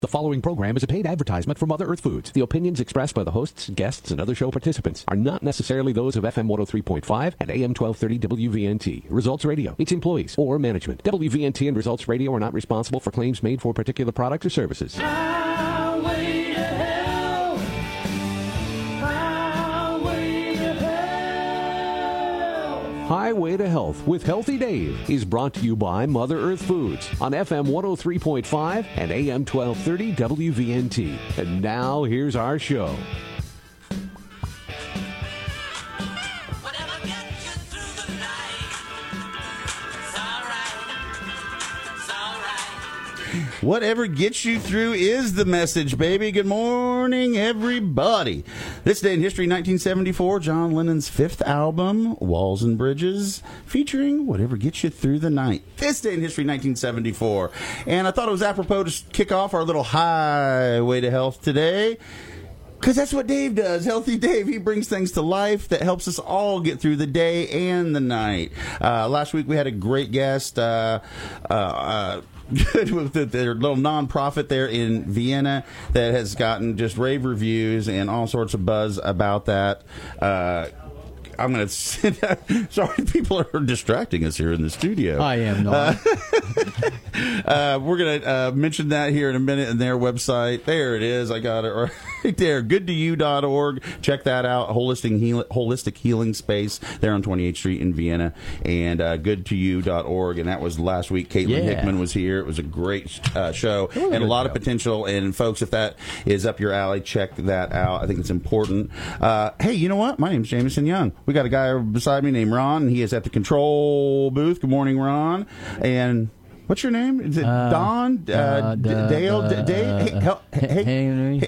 The following program is a paid advertisement for Mother Earth Foods. The opinions expressed by the hosts, guests, and other show participants are not necessarily those of FM 103.5 and AM 1230 WVNT, Results Radio, its employees, or management. WVNT and Results Radio are not responsible for claims made for particular products or services. Highway to Health with Healthy Dave is brought to you by Mother Earth Foods on FM 103.5 and AM 1230 WVNT. And now here's our show. Whatever gets you through is the message, baby. Good morning, everybody. This day in history, 1974, John Lennon's fifth album, Walls and Bridges, featuring Whatever Gets You Through the Night. This day in history, 1974. And I thought it was apropos to kick off our little highway to health today. Because that's what Dave does. Healthy Dave. He brings things to life that helps us all get through the day and the night. Uh, last week we had a great guest. Uh, uh, uh, good with the, their little nonprofit there in Vienna that has gotten just rave reviews and all sorts of buzz about that. Uh, I'm going to sit Sorry, people are distracting us here in the studio. I am not. Uh, we're going to uh, mention that here in a minute in their website. There it is. I got it right there. Goodtoyou.org. Check that out. Holistic, heal- holistic healing space there on 28th Street in Vienna. And uh, goodtoyou.org. And that was last week. Caitlin Yeah. Hickman was here. It was a great uh, show a and a lot of potential. And folks, if that is up your alley, check that out. I think it's important. Uh, hey, you know what? My name's Jameson Young. We got a guy beside me named Ron. And he is at the control booth. Good morning, Ron. And what's your name? Is it Uh, Don? Uh, uh, D- Dale? The- Dave? Hey, hel- H- hey, Henry.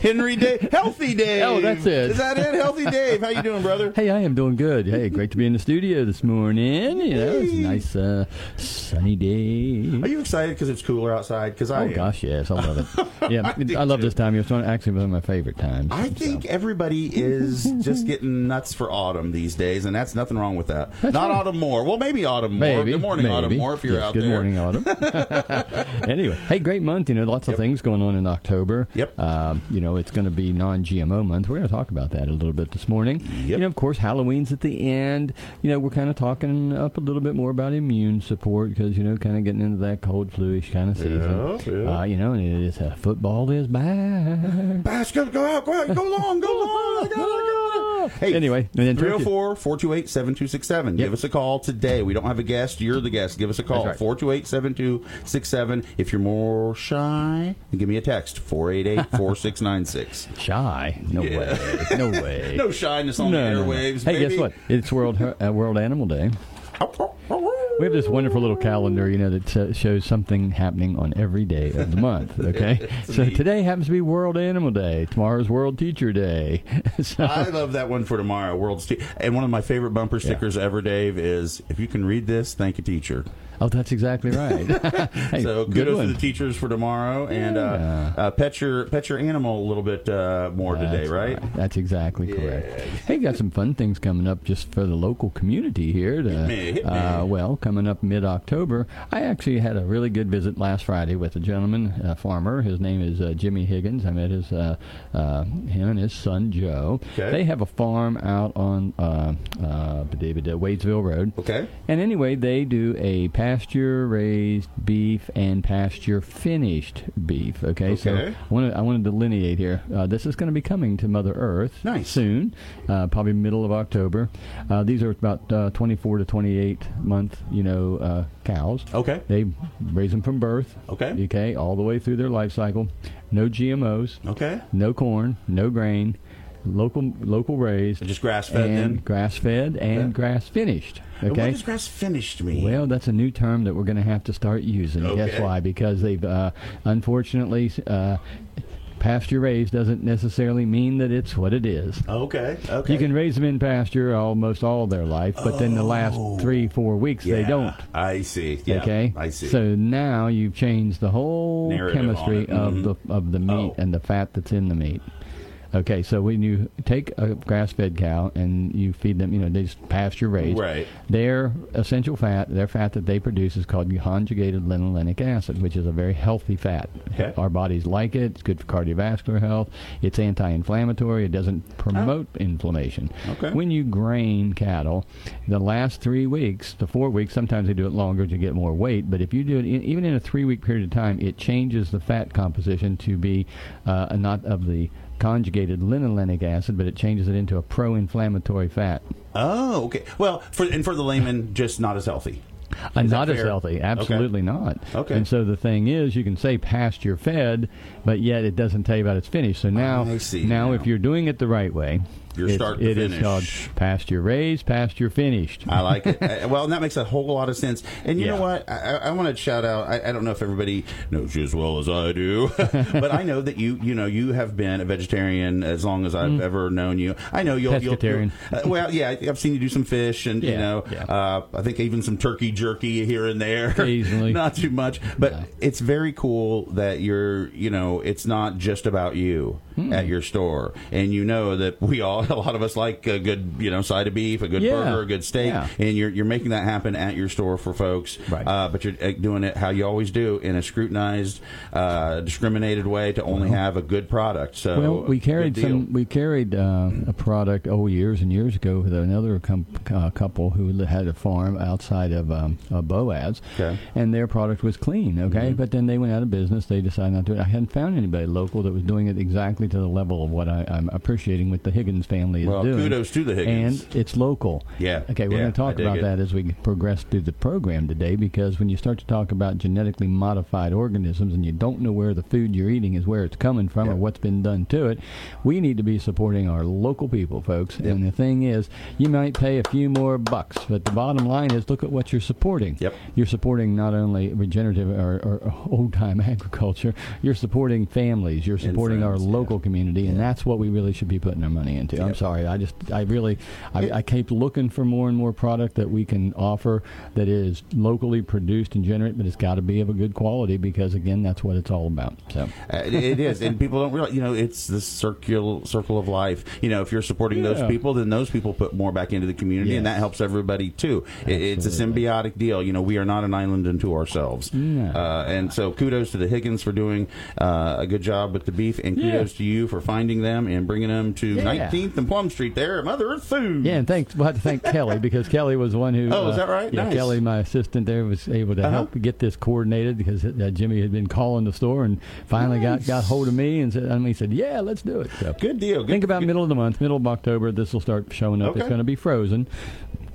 Henry Dave? Healthy Dave. Oh, that's it. Is that it? Healthy Dave. How you doing, brother? Hey, I am doing good. Hey, great to be in the studio this morning. You know, it's a nice uh, sunny day. Are you excited because it's cooler outside? Because I Oh am. gosh, yes, I love it. Yeah, I I, love too. this time. It's one actually one of my favorite times. I think everybody is just getting nuts for autumn these days, and that's nothing wrong with that. Not autumn more. Well, maybe autumn more. Maybe. Good morning, maybe. autumn more, you're Yes, out good there. morning, Autumn. anyway, hey, great month. You know, lots of Yep. things going on in October. Yep. Um, you know, it's going to be non-GMO month. We're going to talk about that a little bit this morning. Yep. You know, of course, Halloween's at the end. You know, we're kind of talking up a little bit more about immune support because you know, kind of getting into that cold, fluish kind of season. Yeah, yeah. Uh, you know, and it is uh, football is back. Basket, go out, go out, go long, go long. I got it, I got it. Hey, Anyway, and 304 428 7267. Give us a call today. We don't have a guest. You're the guest. Give us a call. Right. 428 7267. If you're more shy, give me a text 488 4696. Shy? No Yeah. way. No way. No shyness on No, the no, no. airwaves. Hey, baby. guess what? It's World uh, World Animal Day. We have this wonderful little calendar, you know, that uh, shows something happening on every day of the month. Okay, so neat. today happens to be World Animal Day. Tomorrow's World Teacher Day. so, I love that one for tomorrow. World's te- and one of my favorite bumper stickers ever, Dave, is if you can read this, thank a teacher. Oh, that's exactly right. hey, So good kudos to the teachers for tomorrow, and uh, Yeah. uh, pet your pet your animal a little bit uh, more today, That's right? That's exactly correct. Hey, got some fun things coming up just for the local community here. To, Hit me, hit me. Uh, well, coming up mid October, I actually had a really good visit last Friday with a gentleman, a farmer. His name is uh, Jimmy Higgins. I met his uh, uh, him and his son Joe. Okay. They have a farm out on uh, uh, David Wadesville Road. Okay. And anyway, they do a pasture raised beef and pasture finished beef. Okay, so I want to I want to delineate here. Uh, this is going to be coming to Mother Earth Nice. soon, uh, probably middle of October. Uh, these are about uh, 24 to 28 month, you know, uh, cows. Okay. They raise them from birth. Okay. Okay, all the way through their life cycle. No GMOs. Okay. No corn. No grain. Local local raised. Just grass fed and then. grass fed and Okay. grass finished. Okay. What does grass finished mean? Well, that's a new term that we're going to have to start using. Guess why? Because they've, uh, unfortunately, uh, pasture raised doesn't necessarily mean that it's what it is. okay. Okay. You can raise them in pasture almost all their life, but then the last three, four weeks they don't. I see. Yeah, okay, I see. So now you've changed the whole Narrative chemistry of Mhm. the of the meat Oh. and the fat that's in the meat. Okay, so when you take a grass-fed cow and you feed them, you know, they just pasture raised. Right. Their essential fat, their fat that they produce is called conjugated linolenic acid, which is a very healthy fat. Okay. Our bodies like it. It's good for cardiovascular health. It's anti-inflammatory. It doesn't promote inflammation. Oh. Okay. When you grain cattle, the last three weeks to four weeks, sometimes they do it longer to get more weight. But if you do it in, even in a three-week period of time, it changes the fat composition to be uh, not of the conjugated linolenic acid, but it changes it into a pro-inflammatory fat. Oh, okay. Well, for and for the layman, just not as healthy. Uh, not as healthy, absolutely not. Okay. And so the thing is, you can say pasture fed, but yet it doesn't tell you about its finish. So now, now now. if you're doing it the right way, You're it's- start to it is finish. called pasture raised, pasture finished. I like it. Uh, well, and that makes a whole lot of sense. And you Yeah. know what? I, I, I want to shout out. I, I don't know if everybody knows you as well as I do, but I know that you, you know, you have been a vegetarian as long as I've ever known you. I know you'll, Pescatarian. you'll- uh, well, yeah, I've seen you do some fish, and you know, yeah. uh, I think even some turkey jerky here and there. Occasionally. not too much, but Yeah. it's very cool that you're, you know, it's not just about you Hmm. at your store, and you know that we all, a lot of us like a good, you know, side of beef, a good Yeah. burger, a good steak, Yeah. and you're you're making that happen at your store for folks. Right. Uh, but you're uh, doing it how you always do in a scrutinized, uh, discriminated way to only have a good product. So Well, we carried some. We carried uh, a product oh years and years ago with another com- uh, couple who had a farm outside of um, Boaz, Okay. and their product was clean. Okay, but then they went out of business. They decided not to. I hadn't found anybody local that was doing it exactly to the level of what I, I'm appreciating with the Higgins family is Well, doing. kudos to the Higgins. and it's local. Yeah, Okay, we're yeah, going to talk about it. that as we progress through the program today because when you start to talk about genetically modified organisms and you don't know where the food you're eating is where it's coming from Yeah. or what's been done to it, we need to be supporting our local people, folks. Yep. And the thing is, you might pay a few more bucks, but the bottom line is look at what you're supporting. Yep. You're supporting not only regenerative or, or old time agriculture, you're supporting families, you're supporting our friends, yeah. local community, and that's what we really should be putting our money into. I'm yep. sorry. I just, I really, I, I, keep looking for more and more product that we can offer that is locally produced and generated, but it's got to be of a good quality because, again, that's what it's all about. So uh, it is, and people don't realize, you know, it's the circle circle of life. You know, if you're supporting yeah. those people, then those people put more back into the community, yes. and that helps everybody too. It's a symbiotic deal. You know, we are not an island unto ourselves, yeah. uh, and so kudos to the Higgins for doing uh, a good job with the beef, and kudos yeah. to you for finding them and bringing them to 19th Eighth and Plum Street there, Mother Earth Food. Yeah, and thanks. We'll have to thank Kelly because Kelly was the one who. Oh, uh, is that uh, right? Yeah, nice. Kelly, my assistant there, was able to uh-huh. help get this coordinated because uh, Jimmy had been calling the store and finally nice. got got hold of me and said, and he said, "Yeah, let's do it." So good deal. Good, think about good. middle of the month, middle of October. This will start showing up. Okay. It's going to be frozen,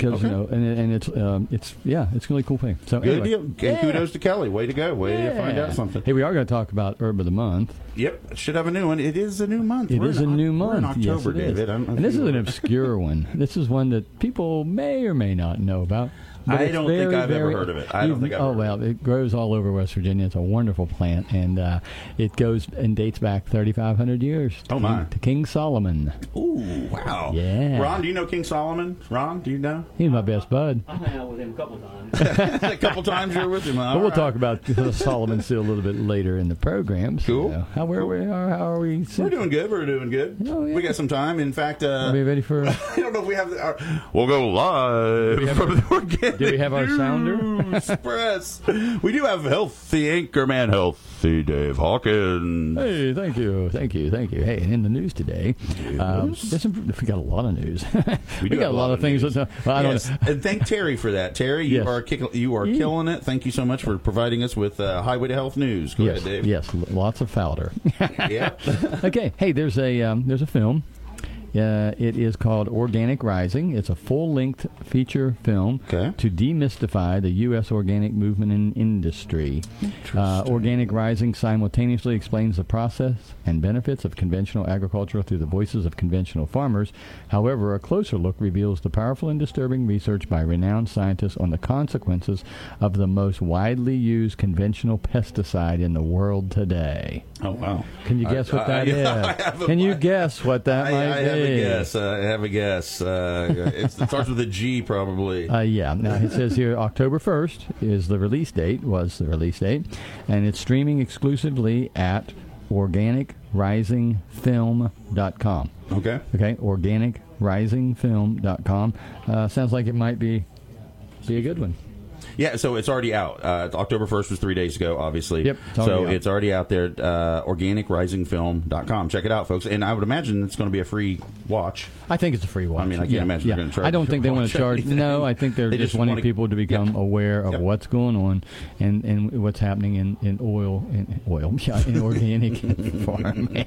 because Okay. you know, and, and it's um, it's yeah, it's a really cool thing. So Good anyway. deal. Yeah. kudos to Kelly. Way to go. Way to find out something. Hey, we are going to talk about herb of the month. Yep. Should have a new one. It is a new month. It We're is in a new month. October, yes. David. And this is an obscure one. This is one that people may or may not know about. But I don't think I've ever heard of it. I don't think I've oh well, it grows all over West Virginia. It's a wonderful plant, and uh, it goes and dates back 3,500 years. To Oh, my. King, to King Solomon. Ooh, wow. Yeah. Ron, do you know King Solomon? Ron, do you know? He's my best bud. I hung out with him a couple times. a couple times you were with him. But we'll talk about Solomon still a little bit later in the program. So Cool. How where we are? How are we? We're doing good. We're doing good. Oh, yeah. We got some time. In fact, uh, Are we ready for? I don't know if we have. The, our, we'll go live from the organic Do we have our sounder? Express. we do have healthy anchorman, healthy Dave Hawkins. Hey, thank you, thank you, thank you. Hey, and in the news today, um, some, we got a lot of news. we, do got a lot, of things. That, well, I don't yes, and thank Terry for that. Terry, you Yes. are kick, you are Yeah. killing it. Thank you so much for providing us with uh, Highway to Health news. Go Yes, ahead, Dave. yes, lots of powder. Yeah. okay, hey, there's a um, there's a film. Uh, it is called Organic Rising. It's a full-length feature film Okay. to demystify the U.S. organic movement and industry. Uh, organic Rising simultaneously explains the process and benefits of conventional agriculture through the voices of conventional farmers. However, a closer look reveals the powerful and disturbing research by renowned scientists on the consequences of the most widely used conventional pesticide in the world today. Oh wow. Can you guess what I- that is? I- I have a- Can you guess what that I, might I be? have a guess. Uh, I have a guess. Uh, it's, it starts with a G, probably. Uh, yeah. Now it says here October first is the release date. Was the release date, and it's streaming exclusively at organicrisingfilm.com. Okay. Okay, organicrisingfilm.com. Uh, sounds like it might be be a good one. Yeah, so it's already out. Uh, October 1st was three days ago, obviously. Yep, it's so out. it's already out there. Uh, organicrisingfilm.com. Check it out, folks. And I would imagine it's going to be a free watch. I think it's a free watch. I mean, I can't Yeah, imagine yeah. they're gonna charge I don't think they want to charge. anything. No, I think they're They just, just wanting wanna- people to become Yep. aware of Yep. what's going on and, and what's happening in, in oil in oil yeah, in organic farming.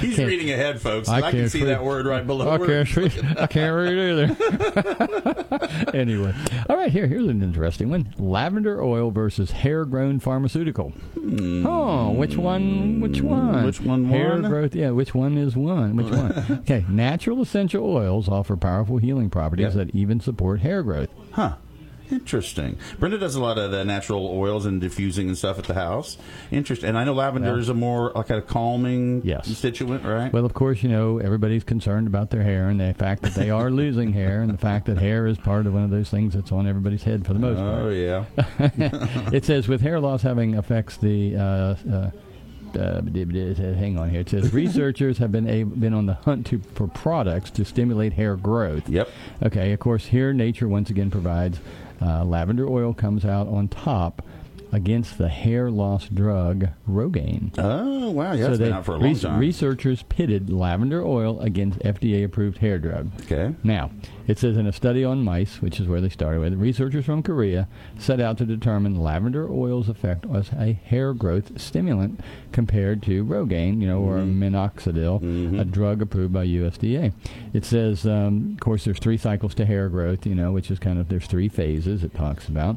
He's reading ahead, folks. I I, can see read- that word right below. I can't read. I can't read either. anyway, all right. Here, here's an interesting one: lavender oil versus hair-grown pharmaceutical. Oh, which one? Which one? Which one Hair won? growth. Yeah, which one is one? Which one? Okay, natural essential oils offer powerful healing properties Yep. that even support hair growth. Huh. Interesting. Brenda does a lot of the natural oils and diffusing and stuff at the house. Interesting. And I know lavender Well- is a more like a calming Yes. constituent, right? Well, of course, you know everybody's concerned about their hair and the fact that they are losing hair, and the fact that hair is part of one of those things that's on everybody's head for the most part. oh yeah. it says with hair loss having affects the. Uh, uh, uh, hang on here. It says researchers have been a, been on the hunt to, for products to stimulate hair growth. Yep. Okay. Of course, here nature once again provides uh, lavender oil comes out on top against the hair loss drug Rogaine. Oh wow, yeah, it's they- been out for a long res- time. Researchers pitted lavender oil against FDA-approved hair drug. okay. Now, it says in a study on mice, which is where they started with, researchers from Korea set out to determine lavender oil's effect as a hair growth stimulant compared to Rogaine, you know, or minoxidil, a drug approved by USDA. It says, um, of course, there's three cycles to hair growth, you know, which is kind of there's three phases it talks about,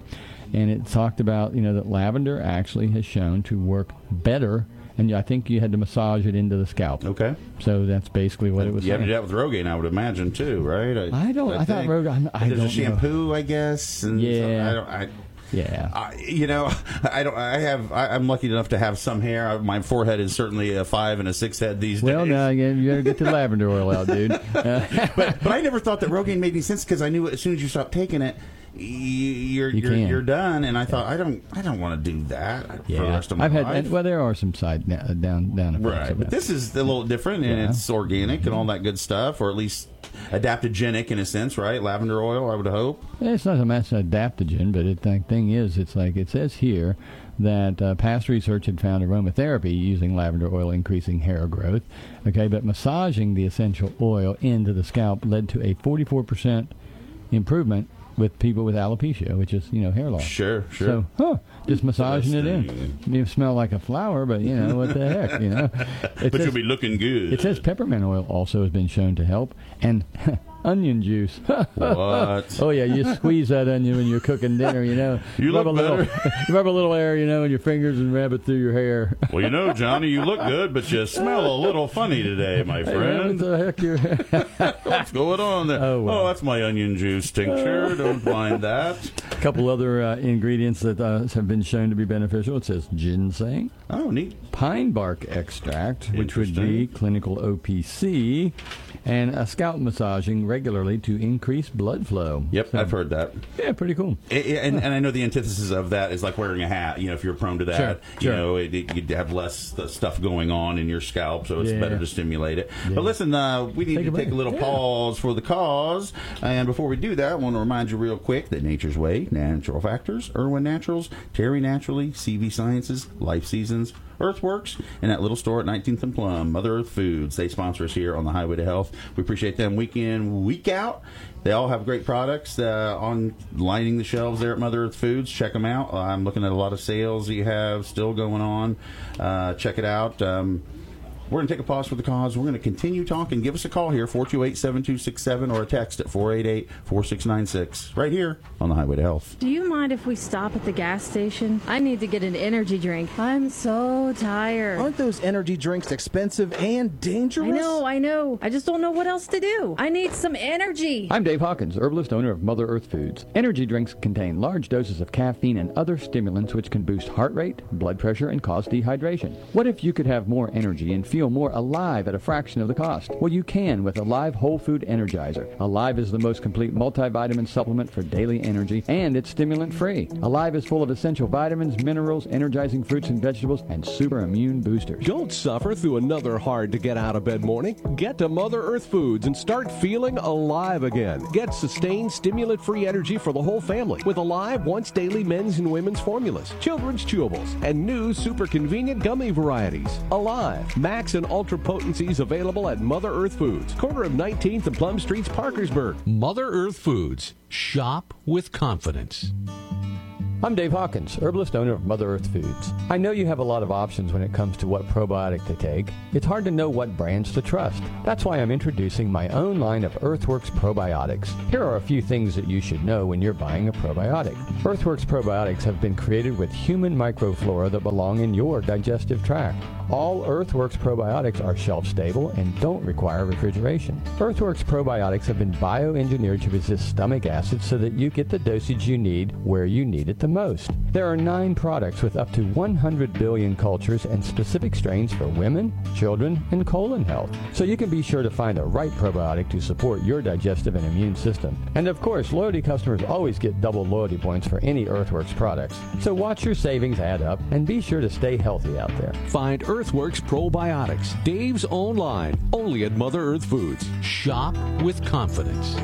and it talked about you know that lavender actually has shown to work better. And I think you had to massage it into the scalp. Okay. So that's basically what it was. You have to do that with Rogaine, I would imagine too, right? I don't- I thought think. Rogaine- I There's a don't know. shampoo, I guess. And Yeah. I don't. I, Yeah. I, you know, I don't. I have. I, I'm lucky enough to have some hair. I, my forehead is certainly a five and a six head these days. Well, days. now again, you better get the lavender oil out, dude. Uh, but but I never thought that Rogaine made any sense because I knew as soon as you stopped taking it, you're You you're, you're done. And I thought I don't I don't want to do that for the rest of my I've had. life. and- well, there are some side uh, down down effects Right, but this is a little different, and Yeah. it's organic and all that good stuff, or at least adaptogenic in a sense, right? Lavender oil, I would hope. It's not a mass adaptogen, but it, the thing is, it's like it says here that uh, past research had found aromatherapy using lavender oil increasing hair growth. Okay, but massaging the essential oil into the scalp led to a 44% improvement with people with alopecia, which is you know hair loss. Sure, sure. So, huh, just massaging it in. You smell like a flower, but you know what the heck, you know. It but says- you'll be looking good. it says peppermint oil also has been shown to help, and onion juice. what? oh yeah, you squeeze that onion when you're cooking dinner. You know, You rub look a little, better. you rub a little air, you know, in your fingers and rub it through your hair. Well, you know, Johnny, you look good, but you smell a little funny today, my Hey, what friend. the heck you What's going on there? Oh, well. that's my onion juice tincture. Don't mind that. A couple other uh, ingredients that uh, have been shown to be beneficial. It says ginseng, Oh, neat. pine bark extract, which would be clinical OPC, and a scalp massaging regularly to increase blood flow. Yep, So, I've heard that. Yeah, pretty cool. I- I- and, and I know the antithesis of that is like wearing a hat. You know, if you're prone to that, Sure, you sure. know, it, it, you'd have less stuff going on in your scalp, so it's Yeah. better to stimulate it. Yeah. But listen, uh, we need Take to a take a little Yeah. pause for the cause. And before we do that, I want to remind you real quick that Nature's Way, Natural Factors, Irwin Naturals, Terry Naturally, CV Sciences, Life Seasons, Earthworks, and that little store at 19th and Plum, Mother Earth Foods. They sponsor us here on the Highway to Health. We appreciate them week in, week out. They all have great products uh, on lining the shelves there at Mother Earth Foods. Check them out. I'm looking at a lot of sales you have still going on. Uh, check it out. Um, we're going to take a pause for the cause. We're going to continue talking. Give us a call here, 428 7267, or a text at 488 4696, right here on the Highway to Health. Do you mind if we stop at the gas station? I need to get an energy drink. I'm so tired. Aren't those energy drinks expensive and dangerous? I know, I know. I just don't know what else to do. I need some energy. I'm Dave Hawkins, herbalist owner of Mother Earth Foods. Energy drinks contain large doses of caffeine and other stimulants which can boost heart rate, blood pressure, and cause dehydration. What if you could have more energy and feel feel more alive at a fraction of the cost? Well, you can with Alive Whole Food Energizer. Alive is the most complete multivitamin supplement for daily energy, and it's stimulant free. Alive is full of essential vitamins, minerals, energizing fruits and vegetables, and super immune boosters. Don't suffer through another hard to get out of bed morning. Get to Mother Earth Foods and start feeling alive again. Get sustained stimulant free energy for the whole family with Alive once daily men's and women's formulas, children's chewables, and new super convenient gummy varieties. Alive, max and ultra potencies available at Mother Earth Foods, corner of 19th and Plum Streets, Parkersburg. Mother Earth Foods. Shop with confidence. I'm Dave Hawkins, herbalist owner of Mother Earth Foods. I know you have a lot of options when it comes to what probiotic to take. It's hard to know what brands to trust. That's why I'm introducing my own line of Earthworks probiotics. Here are a few things that you should know when you're buying a probiotic. Earthworks probiotics have been created with human microflora that belong in your digestive tract. All Earthworks probiotics are shelf stable and don't require refrigeration. Earthworks probiotics have been bioengineered to resist stomach acid so that you get the dosage you need where you need it the most. There are nine products with up to 100 billion cultures and specific strains for women, children, and colon health. So you can be sure to find the right probiotic to support your digestive and immune system. And of course, loyalty customers always get double loyalty points for any Earthworks products. So watch your savings add up and be sure to stay healthy out there. Find Earthworks Probiotics, Dave's own line, only at Mother Earth Foods. Shop with confidence.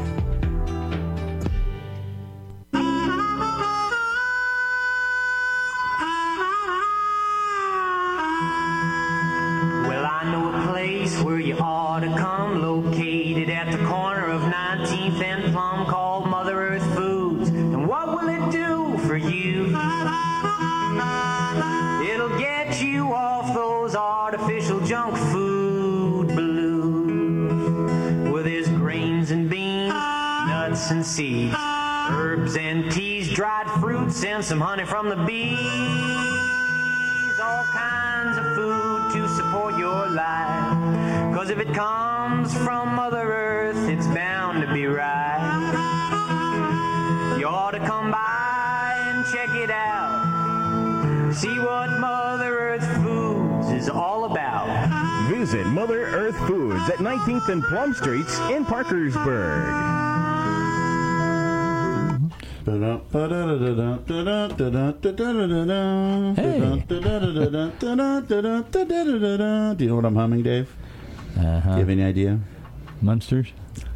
Some honey from the bees all kinds of food to support your life. Cause if it comes from Mother Earth, it's bound to be right. You ought to come by and check it out. See what Mother Earth Foods is all about. Visit Mother Earth Foods at 19th and Plum Streets in Parkersburg. Do you know what I'm humming, Dave? Uh-huh. You have any idea? Monsters?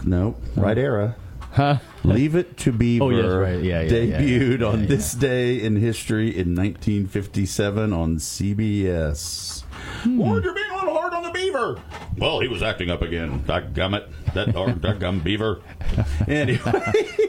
Nope. Right era. Huh? Leave It to Beaver Oh, yes, right. Yeah, yeah, debuted yeah, on this day in history in 1957 on CBS. Hmm. Lord, you're being a little hard on the beaver. Well, he was acting up again. Dadgummit. That darn dadgum beaver. Anyway,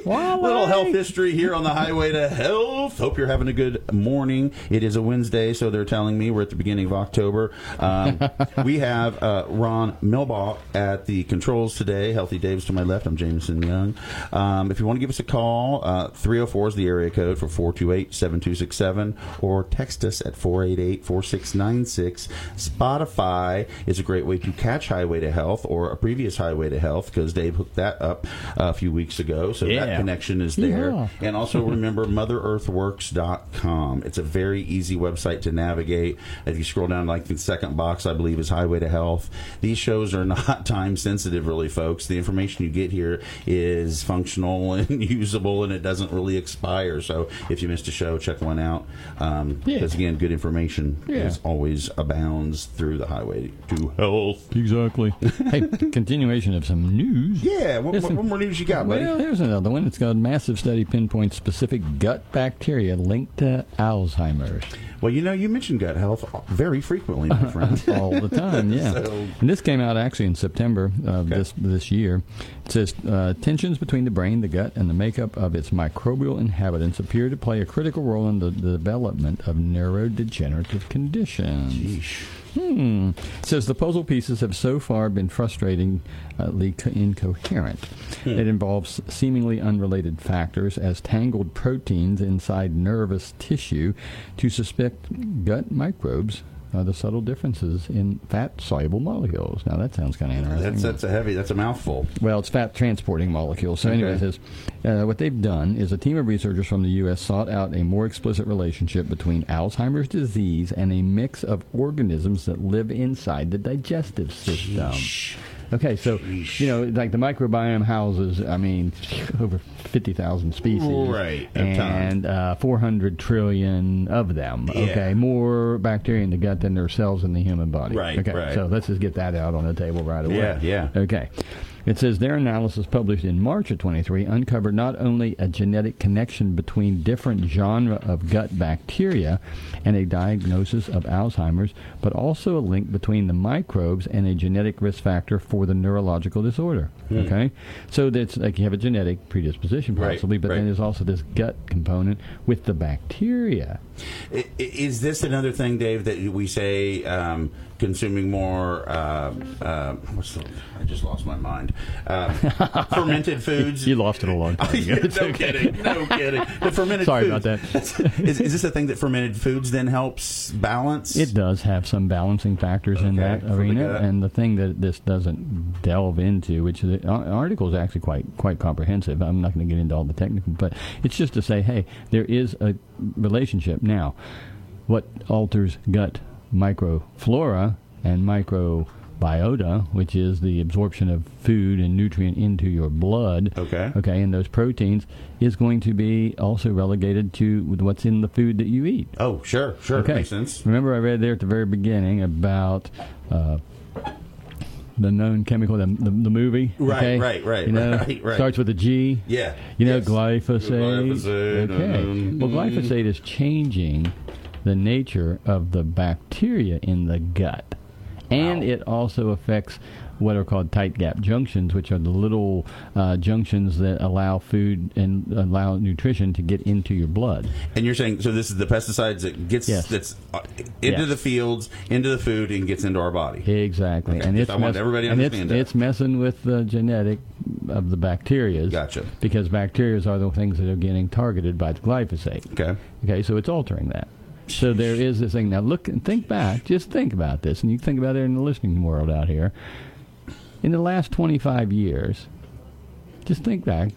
little health history here on the highway to health. Hope you're having a good morning. It is a Wednesday, so they're telling me we're at the beginning of October. Um, we have uh, Ron Milbaugh at the controls today. Healthy Dave's to my left. I'm Jameson Young. Um, if you want to give us a call, uh, 304 is the area code for 428 7267 or text us at 488 4696. Spotify is a great way to catch Highway to Health or a previous Highway to Health because Dave hooked that up a few weeks ago. So that connection is there. Yeah. And also remember MotherEarthWorks.com. It's a very easy website to navigate. If you scroll down like the second box, I believe is Highway to Health. These shows are not time sensitive, really, folks. The information you get here is functional and usable, and it doesn't really expire. So if you missed a show, check one out. Um, Yeah. Because again, good information Yeah. is always abounds through the Highway to Health. Exactly. hey, continuation of some news. Yeah. What, what, Listen, what more news you got, buddy? Well, here's another one. It's called Massive Study Pinpoints Specific Gut Bacteria Linked to Alzheimer's. Well, you know, you mentioned gut health very frequently, my friend. All the time, yeah. So- And this came out actually in September of this this year. It says uh, tensions between the brain, the gut, and the makeup of its microbial inhabitants appear to play a critical role in the, the development of neurodegenerative conditions. Hmm. It says the puzzle pieces have so far been frustratingly co- incoherent. It involves seemingly unrelated factors as tangled proteins inside nervous tissue to suspect gut microbes are the subtle differences in fat soluble molecules. Now that sounds kind of interesting. That's that's a heavy. That's a mouthful. Well, it's fat transporting molecules. So, anyway, it says, uh, what they've done is a team of researchers from the U.S. sought out a more explicit relationship between Alzheimer's disease and a mix of organisms that live inside the digestive system. Okay, so you know, like the microbiome houses, I mean, over fifty thousand species, Right, and uh, four hundred trillion of them. Yeah. Okay, more bacteria in the gut than there are cells in the human body. Right, Okay, right. so let's just get that out on the table right away. Yeah, yeah. Okay. It says their analysis published in March of 23 uncovered not only a genetic connection between different genre of gut bacteria and a diagnosis of Alzheimer's, but also a link between the microbes and a genetic risk factor for the neurological disorder. Hmm. Okay? So that's like you have a genetic predisposition Right, possibly, but right. then there's also this gut component with the bacteria. Is this another thing, Dave, that we say um, consuming more? Uh, uh, what's the? I just lost my mind. Uh, fermented foods. You lost it a long time ago. No okay. kidding. No kidding. The fermented Sorry foods. about that. is, is this a thing that fermented foods then helps balance? It does have some balancing factors in that for the arena, and the thing that this doesn't delve into, which the ar- article is actually quite quite comprehensive. I'm not going to get into all the technical, but it's just to say, hey, there is a relationship now. What alters gut microflora and microbiota, which is the absorption of food and nutrient into your blood, Okay. okay, and those proteins, is going to be also relegated to what's in the food that you eat. Oh, sure, sure. Okay. Makes sense. Remember, I read there at the very beginning about uh, the known chemical, the, the, the movie. Right, okay? right, right, You know, right, right. starts with a G. Yeah. You know, Yes. glyphosate. Glyphosate, Okay. um, Well, glyphosate is changing the nature of the bacteria in the gut, and Wow. it also affects what are called tight gap junctions, which are the little uh, junctions that allow food and allow nutrition to get into your blood. And you're saying so? This is the pesticides that gets Yes. that's uh, into Yes. the fields, into the food, and gets into our body. Exactly, Okay, and it's I want everybody to and understand it's, that. it's messing with the genetic of the bacteria. Gotcha. Because bacteria are the things that are getting targeted by the glyphosate. Okay. Okay, so it's altering that. So there is this thing. Now look and think back. Just think about this, and you think about it in the listening world out here. In the last 25 years, just think back.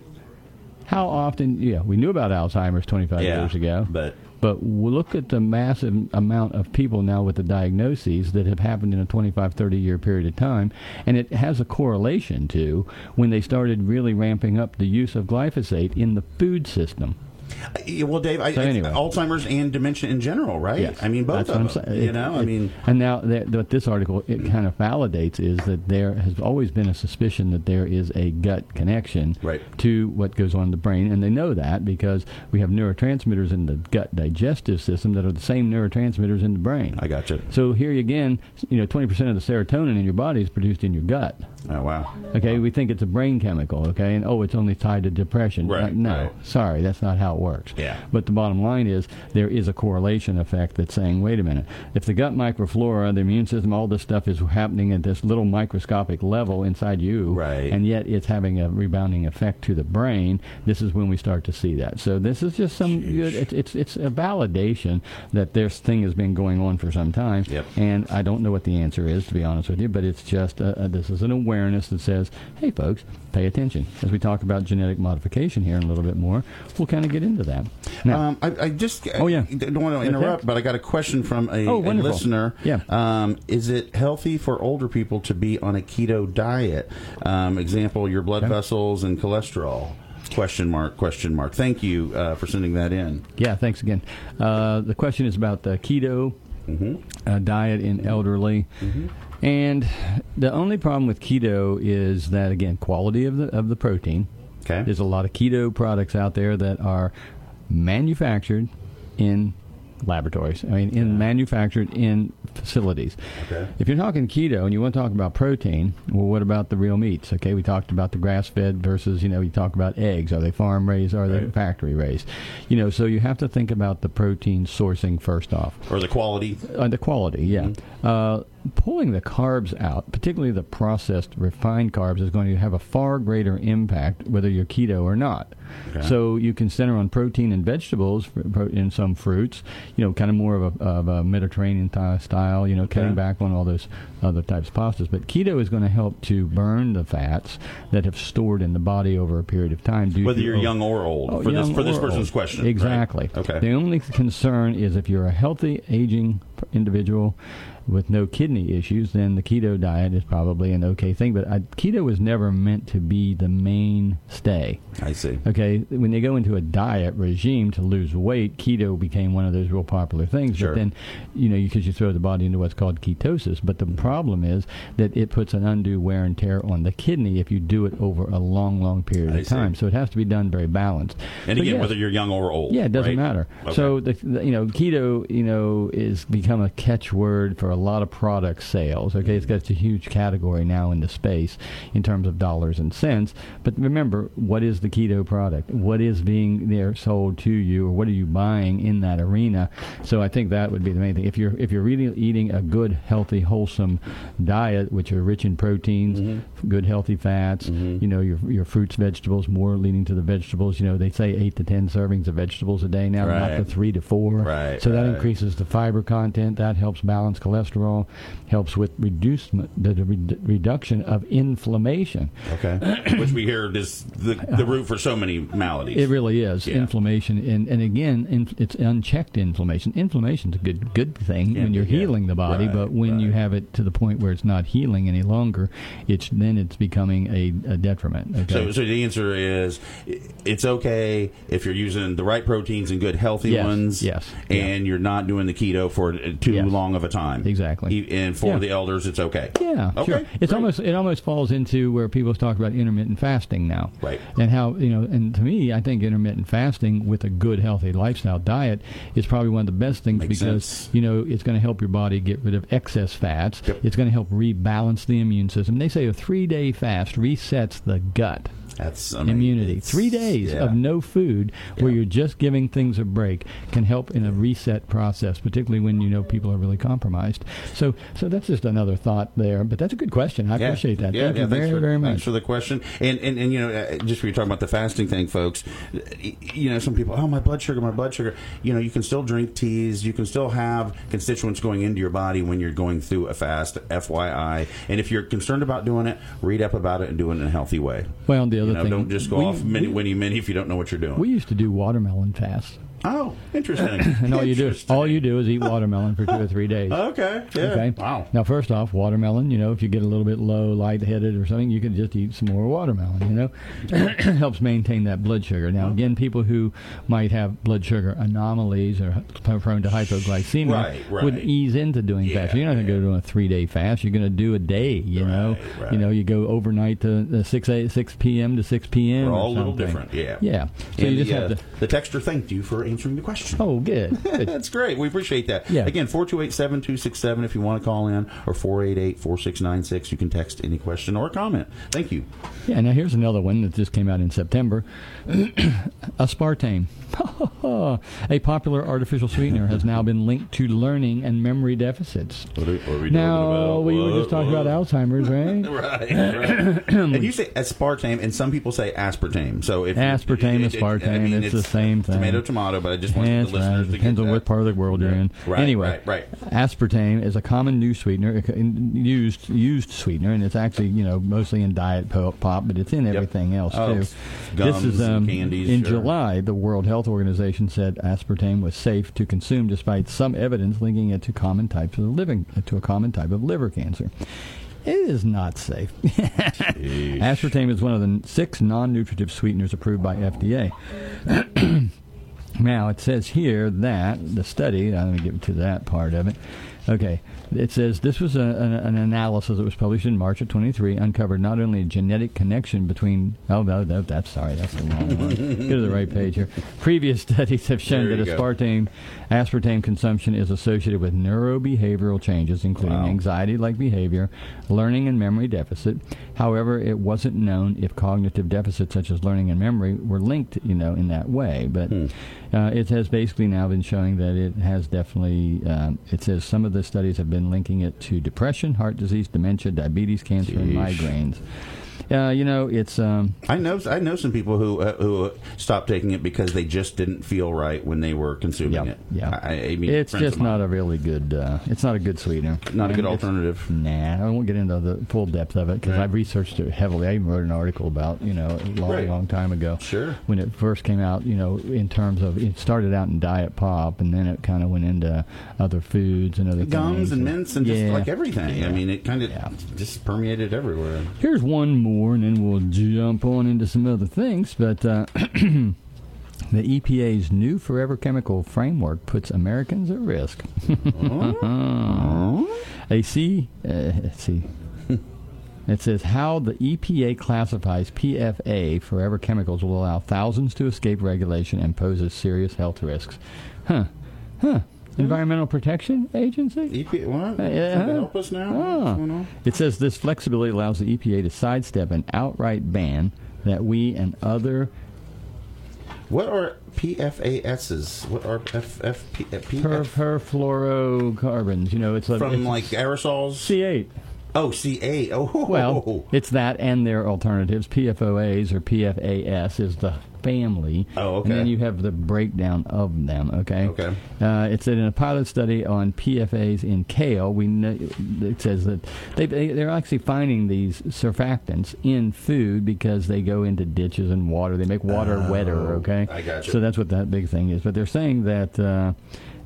How often? Yeah, we knew about Alzheimer's 25 Yeah, years ago, but but look at the massive amount of people now with the diagnoses that have happened in a 25, 30 year period of time. And it has a correlation to when they started really ramping up the use of glyphosate in the food system. Yeah, well, Dave, I, So anyway. Alzheimer's and dementia in general, right? Yes. I mean, both That's of them. You know, I mean, and now that, what this article it kind of validates is that there has always been a suspicion that there is a gut connection Right. to what goes on in the brain, and they know that because we have neurotransmitters in the gut digestive system that are the same neurotransmitters in the brain. I got you. So here again, you know, 20% of the serotonin in your body is produced in your gut. Oh wow. Okay, we think it's a brain chemical. Okay, and oh, it's only tied to depression. Right, Uh, no, right. sorry, that's not how it works. Yeah. But the bottom line is there is a correlation effect that's saying, wait a minute, if the gut microflora, the immune system, all this stuff is happening at this little microscopic level inside you, Right. and yet it's having a rebounding effect to the brain. This is when we start to see that. So this is just some good. It's it's it's a validation that this thing has been going on for some time. Yep. And I don't know what the answer is, to be honest with you, but it's just a, a, this is an awareness that says, hey, folks, pay attention. As we talk about genetic modification here in a little bit more, we'll kind of get into that. Now, Um, I, I just Oh, yeah. I don't want to interrupt, but I got a question from a, Oh, a listener. Yeah. Um, is it healthy for older people to be on a keto diet? Um, example, your blood Okay. vessels and cholesterol. Question mark? Question mark? Thank you uh, for sending that in. yeah, thanks again. Uh, the question is about the keto Mm-hmm. uh, diet in elderly. And the only problem with keto is that, again, quality of the, of the protein. Okay. There's a lot of keto products out there that are manufactured in laboratories. I mean, in manufactured in facilities. Okay. If you're talking keto and you want to talk about protein, well, what about the real meats? Okay, we talked about the grass-fed versus, you know, you talk about eggs. Are they farm raised? Are they Right. factory raised? You know, so you have to think about the protein sourcing first off. Or the quality? Uh, the quality, yeah. Uh, pulling the carbs out, particularly the processed refined carbs, is going to have a far greater impact whether you're keto or not. Okay. So you can center on protein and vegetables in some fruits, you know, kind of more of a, of a Mediterranean style, you know, cutting back on all those other types of pastas. But keto is going to help to burn the fats that have stored in the body over a period of time. due Whether you're over- young or old, Oh, for this for this person's old. question. right? Exactly. Okay. The only concern is if you're a healthy, aging individual with no kidney issues, then the keto diet is probably an okay thing. But I, keto was never meant to be the mainstay. I see. Okay, when they go into a diet regime to lose weight, keto became one of those real popular things. Sure. But then, you know, because you throw the body into what's called ketosis. But the problem is that it puts an undue wear and tear on the kidney if you do it over a long, long period I of see. time. So it has to be done very balanced. And So again, yes. whether you're young or old. Yeah, it doesn't right? matter. Okay. So the, the you know keto you know is become a catchword for a lot of product sales. Okay, it's got a huge category now in the space in terms of dollars and cents. But remember, what is the keto product? What is being there sold to you, or what are you buying in that arena? So I think that would be the main thing. If you're if you're really eating a good, healthy, wholesome diet, which are rich in proteins, Mm-hmm. Good healthy fats, mm-hmm. you know your your fruits, vegetables, more leaning to the vegetables. You know they say eight to ten servings of vegetables a day now, not the three to four. Right, So that right. increases the fiber content. That helps balance cholesterol, helps with reduce the, the re- reduction of inflammation. Okay. Which we hear is the, the root for so many maladies. It really is Yeah. inflammation, and and again, in, it's unchecked inflammation. Inflammation's a good good thing Yeah, when you're yeah. healing the body, Right, but when you have it to the point where it's not healing any longer, it's then it's becoming a, a detriment. Okay. So, so the answer is, it's okay if you're using the right proteins and good healthy Yes, ones. yes, And you're not doing the keto for too Yes. long of a time. Exactly. And for Yeah. the elders, it's okay. Yeah, Okay, sure. It's great. almost it almost falls into where people talk about intermittent fasting now, Right. And how you know, and to me, I think intermittent fasting with a good, healthy lifestyle diet is probably one of the best things Makes because sense. you know it's going to help your body get rid of excess fats. Yep. It's going to help rebalance the immune system. They say a three-day fast resets the gut. That's I mean, immunity. Three days yeah. of no food where Yeah. you're just giving things a break can help in a reset process, particularly when you know people are really compromised. So, so that's just another thought there. But that's a good question. I Yeah. appreciate that. Yeah, Thank you very, for, very Thanks much. for the question. And, and, and you know, uh, just when you're talking about the fasting thing, folks, you know, some people, oh, my blood sugar, my blood sugar. You know, you can still drink teas. You can still have constituents going into your body when you're going through a fast, FYI. And if you're concerned about doing it, read up about it and do it in a healthy way. Well, the other You know, thing, don't just go we- off mini, we- winnie mini if you don't know what you're doing. We used to do watermelon fasts, oh, interesting. and all you do all you do is eat watermelon for two or three days. Okay. Yeah. Okay. Wow. Now, first off, watermelon. You know, if you get a little bit low, lightheaded, or something, you can just eat some more watermelon. You know, helps maintain that blood sugar. Now, again, people who might have blood sugar anomalies or prone to hypoglycemia Right, right. would ease into doing Yeah, fast. You're not going to yeah. go to a three day fast. You're going to do a day. You know, Right, right. you know, you go overnight to uh, six a, six p.m. to six p.m. We're all a little different. Yeah. Yeah. So and you just the, have uh, to. the texter thanked you for answering the question. Oh, good. good. That's great. We appreciate that. Yeah. Again, 428-7267 if you want to call in, or 488-4696. You can text any question or comment. Thank you. Yeah, now here's another one that just came out in September. Aspartame, a popular artificial sweetener, has now been linked to learning and memory deficits. What are, what are we Now, we were just talking what- about Alzheimer's, right? Right, right. and you say aspartame, and some people say aspartame. So if Aspartame, aspartame, it's the same thing. Tomato, tomato. But I just want That's the right. listeners It to depends on what part of the world you're in. Right, anyway, right, right. aspartame is a common new sweetener, used used sweetener, and it's actually you know mostly in diet pop, but it's in everything else Oh, too. gums this is and um, candies, in sure. July. The World Health Organization said aspartame was safe to consume, despite some evidence linking it to common types of living to a common type of liver cancer. It is not safe. aspartame is one of the six non-nutritive sweeteners approved by FDA. Now, it says here that the study, I'm going to get to that part of it. Okay, it says this was a, an, an analysis that was published in March of 23, uncovered not only a genetic connection between, oh, no, no, that's sorry, that's the wrong one. Go to the right page here. Previous studies have shown There that go. aspartame, aspartame consumption is associated with neurobehavioral changes, including Wow. anxiety like behavior, learning and memory deficit. However, it wasn't known if cognitive deficits such as learning and memory were linked, you know, in that way. But Hmm. Uh, it has basically now been showing that it has definitely. Um, it says some of the studies have been linking it to depression, heart disease, dementia, diabetes, cancer, and migraines. Uh, you know, it's um, I know I know some people who uh, who stopped taking it because they just didn't feel right when they were consuming yeah, it. yeah. I, I mean, it's just not a really good. Uh, it's not a good sweetener. Not a good alternative. Nah, I won't get into the full depth of it because Right. I've researched it heavily. I even wrote an article about you know a long, Right. long time ago. Sure. When it first came out, you know, in terms of it started out in diet pop, and then it kind of went into other foods and other gums things. and mints and just like everything. Yeah. I mean, it kind of Yeah. just permeated everywhere. Here's one more, and then we'll jump on into some other things. But uh, the EPA's new forever chemical framework puts Americans at risk. A C, uh, let's see. It says how the EPA classifies PFA, forever chemicals, will allow thousands to escape regulation and poses serious health risks. Huh. Huh. Environmental Protection Agency? EP, what? Uh, help us now? On? It says this flexibility allows the EPA to sidestep an outright ban that we and other What are PFASs? What are F, F, P, uh, per, perfluorocarbons. You know, it's a, from it's like aerosols? C8. oh, C8. Oh, Well, it's that and their alternatives. PFOAs or PFAS is the family. Oh, okay. And then you have the breakdown of them. Okay. Okay. Uh, it said in a pilot study on PFAs in kale, we know, it says that they, they they're actually finding these surfactants in food because they go into ditches and water. They make water wetter. Okay. Oh, I gotcha. So that's what that big thing is. But they're saying that. Uh,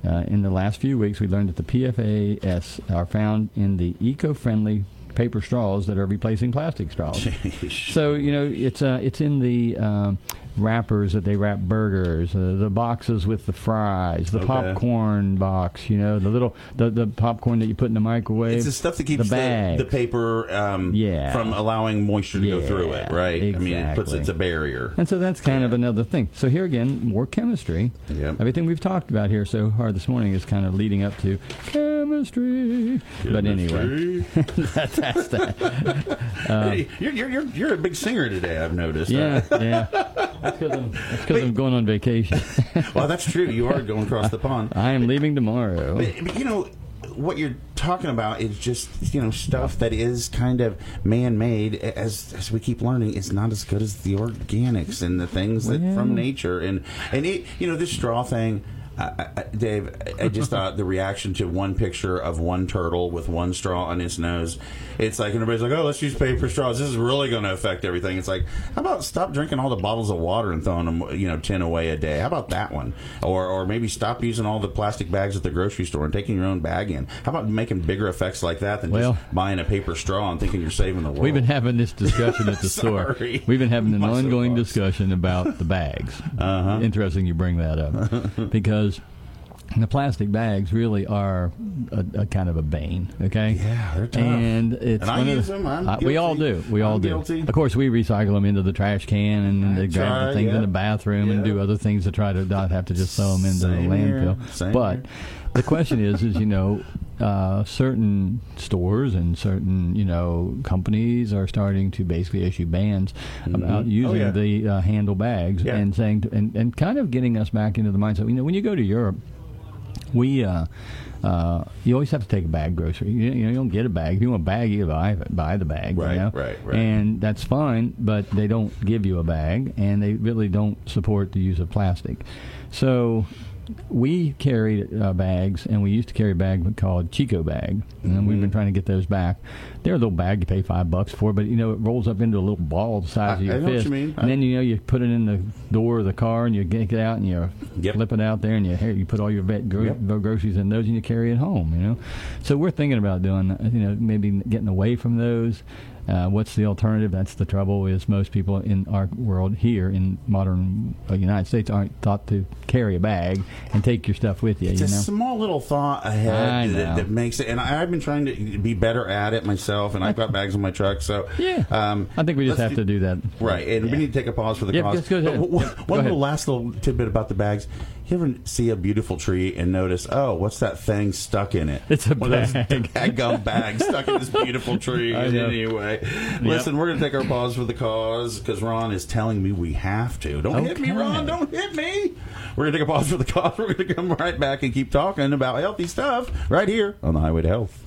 uh, in the last few weeks, we learned that the PFAS are found in the eco-friendly paper straws that are replacing plastic straws. So you know it's uh, it's in the um, wrappers that they wrap burgers, uh, the boxes with the fries, the Okay. popcorn box. You know the little the, the popcorn that you put in the microwave. It's the stuff that keeps the the, the, paper um, Yeah. from allowing moisture to go through it, Yeah, right? I mean, it puts it's a barrier. And so that's kind of another thing. So here again, more chemistry. Yep. Everything we've talked about here so far this morning is kind of leading up to chemistry. But anyway, that, that's that. hey, you're, you're, you're, you're a big singer today, I've noticed. Yeah, yeah. That's because I'm, that's 'cause I'm going on vacation. well, that's true. You are going across the pond. I am leaving tomorrow. But, but, you know, what you're talking about is just you know stuff that is kind of man-made. As as we keep learning, it's not as good as the organics and the things that Well. from nature. And and it, you know, this straw thing. I, I, Dave, I just thought the reaction to one picture of one turtle with one straw on his nose, it's like, and everybody's like, oh, let's use paper straws. This is really going to affect everything. It's like, how about stop drinking all the bottles of water and throwing them, you know, 10 away a day? How about that one? Or, or maybe stop using all the plastic bags at the grocery store and taking your own bag in. How about making bigger effects like that than Well- just buying a paper straw and thinking you're saving the world? We've been having this discussion at the store. We've been having an My ongoing soapbox. discussion about the bags. Uh-huh. Interesting you bring that up because the plastic bags really are a, a kind of a bane. Okay. Yeah, they're tough. And it's And I use the- them. I'm uh, we all do. We all I'm do. guilty. Of course, we recycle them into the trash can and they grab try, the things yeah. in the bathroom and do other things to try to not have to just throw them into Same the landfill. Same but here. the question is, is you know, uh, certain stores and certain you know companies are starting to basically issue bans about using yeah. the uh, handle bags and saying and and kind of getting us back into the mindset. You know, when you go to Europe, we. Uh, uh, you always have to take a bag grocery. You, you know, you don't get a bag. If you want a bag, you buy buy the bag. Right, you know? right, right. And that's fine, but they don't give you a bag, and they really don't support the use of plastic. So we carried uh, bags, and we used to carry a bag called Chico bag, and we've Mm-hmm. been trying to get those back. They're a little bag you pay five bucks for, but you know it rolls up into a little ball the size I- of your I know what fist, you mean. and then you know you put it in the door of the car, and you get it out, and you Yep. flip it out there, and you you put all your vet gro- Yep. groceries in those, and you carry it home. You know, so we're thinking about doing, you know, maybe getting away from those. Uh, what's the alternative? That's the trouble. Is most people in our world here in modern uh, United States aren't thought to carry a bag and take your stuff with you. It's you a know, small little thought ahead that, that makes it, and I, I've been trying to be better at it myself. And I've got bags in my truck, so yeah. Um, I think we just have to do that. Right, and we need to take a pause for the Yeah, cause. just go ahead. But go one ahead. little last little tidbit about the bags. You ever see a beautiful tree and notice, oh, what's that thing stuck in it? It's a One of those bag. gum bag stuck in this beautiful tree. I know. Anyway, listen, we're going to take our pause for the cause because Ron is telling me we have to. Don't hit me, Ron. Don't hit me. We're going to take a pause for the cause. We're going to come right back and keep talking about healthy stuff right here on the Highway to Health.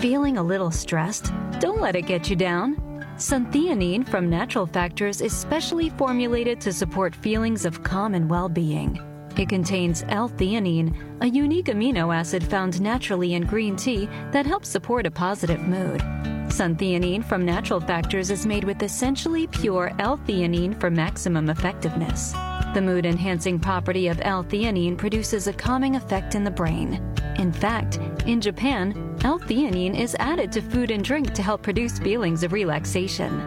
Feeling a little stressed? Don't let it get you down. Suntheanine from Natural Factors is specially formulated to support feelings of calm and well being. It contains L-theanine, a unique amino acid found naturally in green tea that helps support a positive mood. Suntheanine from Natural Factors is made with essentially pure L-theanine for maximum effectiveness. The mood enhancing property of L-theanine produces a calming effect in the brain. In fact, in Japan, L-theanine is added to food and drink to help produce feelings of relaxation.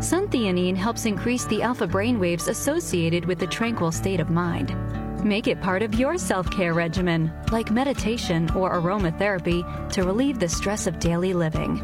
Suntheanine helps increase the alpha brainwaves associated with the tranquil state of mind. Make it part of your self care regimen, like meditation or aromatherapy, to relieve the stress of daily living.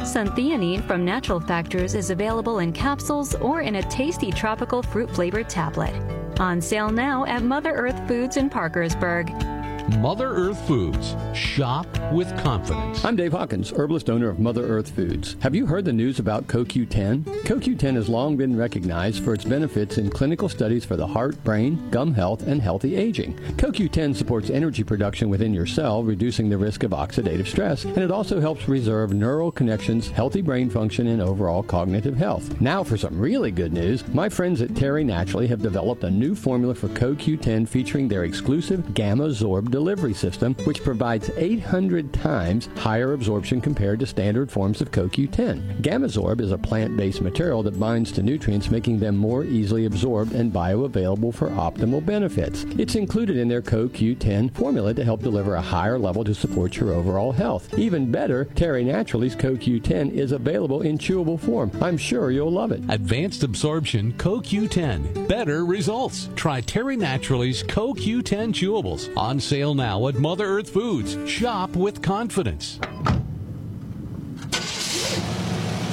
Suntheanine from Natural Factors is available in capsules or in a tasty tropical fruit flavored tablet. On sale now at Mother Earth Foods in Parkersburg. Mother Earth Foods. Shop with confidence. I'm Dave Hawkins, herbalist owner of Mother Earth Foods. Have you heard the news about CoQ10? CoQ10 has long been recognized for its benefits in clinical studies for the heart, brain, gum health, and healthy aging. CoQ10 supports energy production within your cell, reducing the risk of oxidative stress, and it also helps reserve neural connections, healthy brain function, and overall cognitive health. Now for some really good news, my friends at Terry Naturally have developed a new formula for CoQ10 featuring their exclusive Gamma Zorb delivery system, which provides 800 times higher absorption compared to standard forms of CoQ10. Gamma Zorb is a plant-based material that binds to nutrients, making them more easily absorbed and bioavailable for optimal benefits. It's included in their CoQ10 formula to help deliver a higher level to support your overall health. Even better, Terry Naturally's CoQ10 is available in chewable form. I'm sure you'll love it. Advanced absorption CoQ10. Better results. Try Terry Naturally's CoQ10 chewables. On sale now at Mother Earth Foods. Shop with confidence.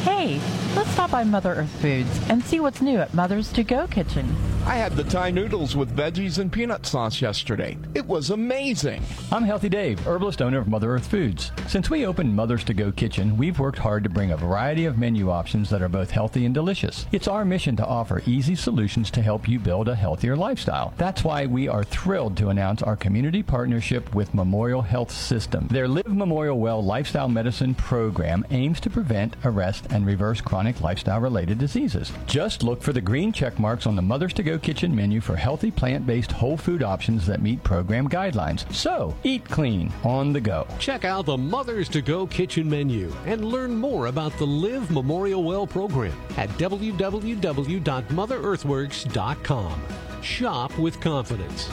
Hey, let's stop by Mother Earth Foods and see what's new at Mother's To Go Kitchen. I had the Thai noodles with veggies and peanut sauce yesterday. It was amazing. I'm Healthy Dave, herbalist owner of Mother Earth Foods. Since we opened Mother's To Go Kitchen, we've worked hard to bring a variety of menu options that are both healthy and delicious. It's our mission to offer easy solutions to help you build a healthier lifestyle. That's why we are thrilled to announce our community partnership with Memorial Health System. Their Live Memorial Well Lifestyle Medicine program aims to prevent, arrest, and reverse chronic lifestyle related diseases. Just look for the green check marks on the Mother's To Go Kitchen menu for healthy plant based whole food options that meet program guidelines. So, eat clean on the go. Check out the Mothers to Go kitchen menu and learn more about the Live Memorial Well program at www.motherearthworks.com. Shop with confidence.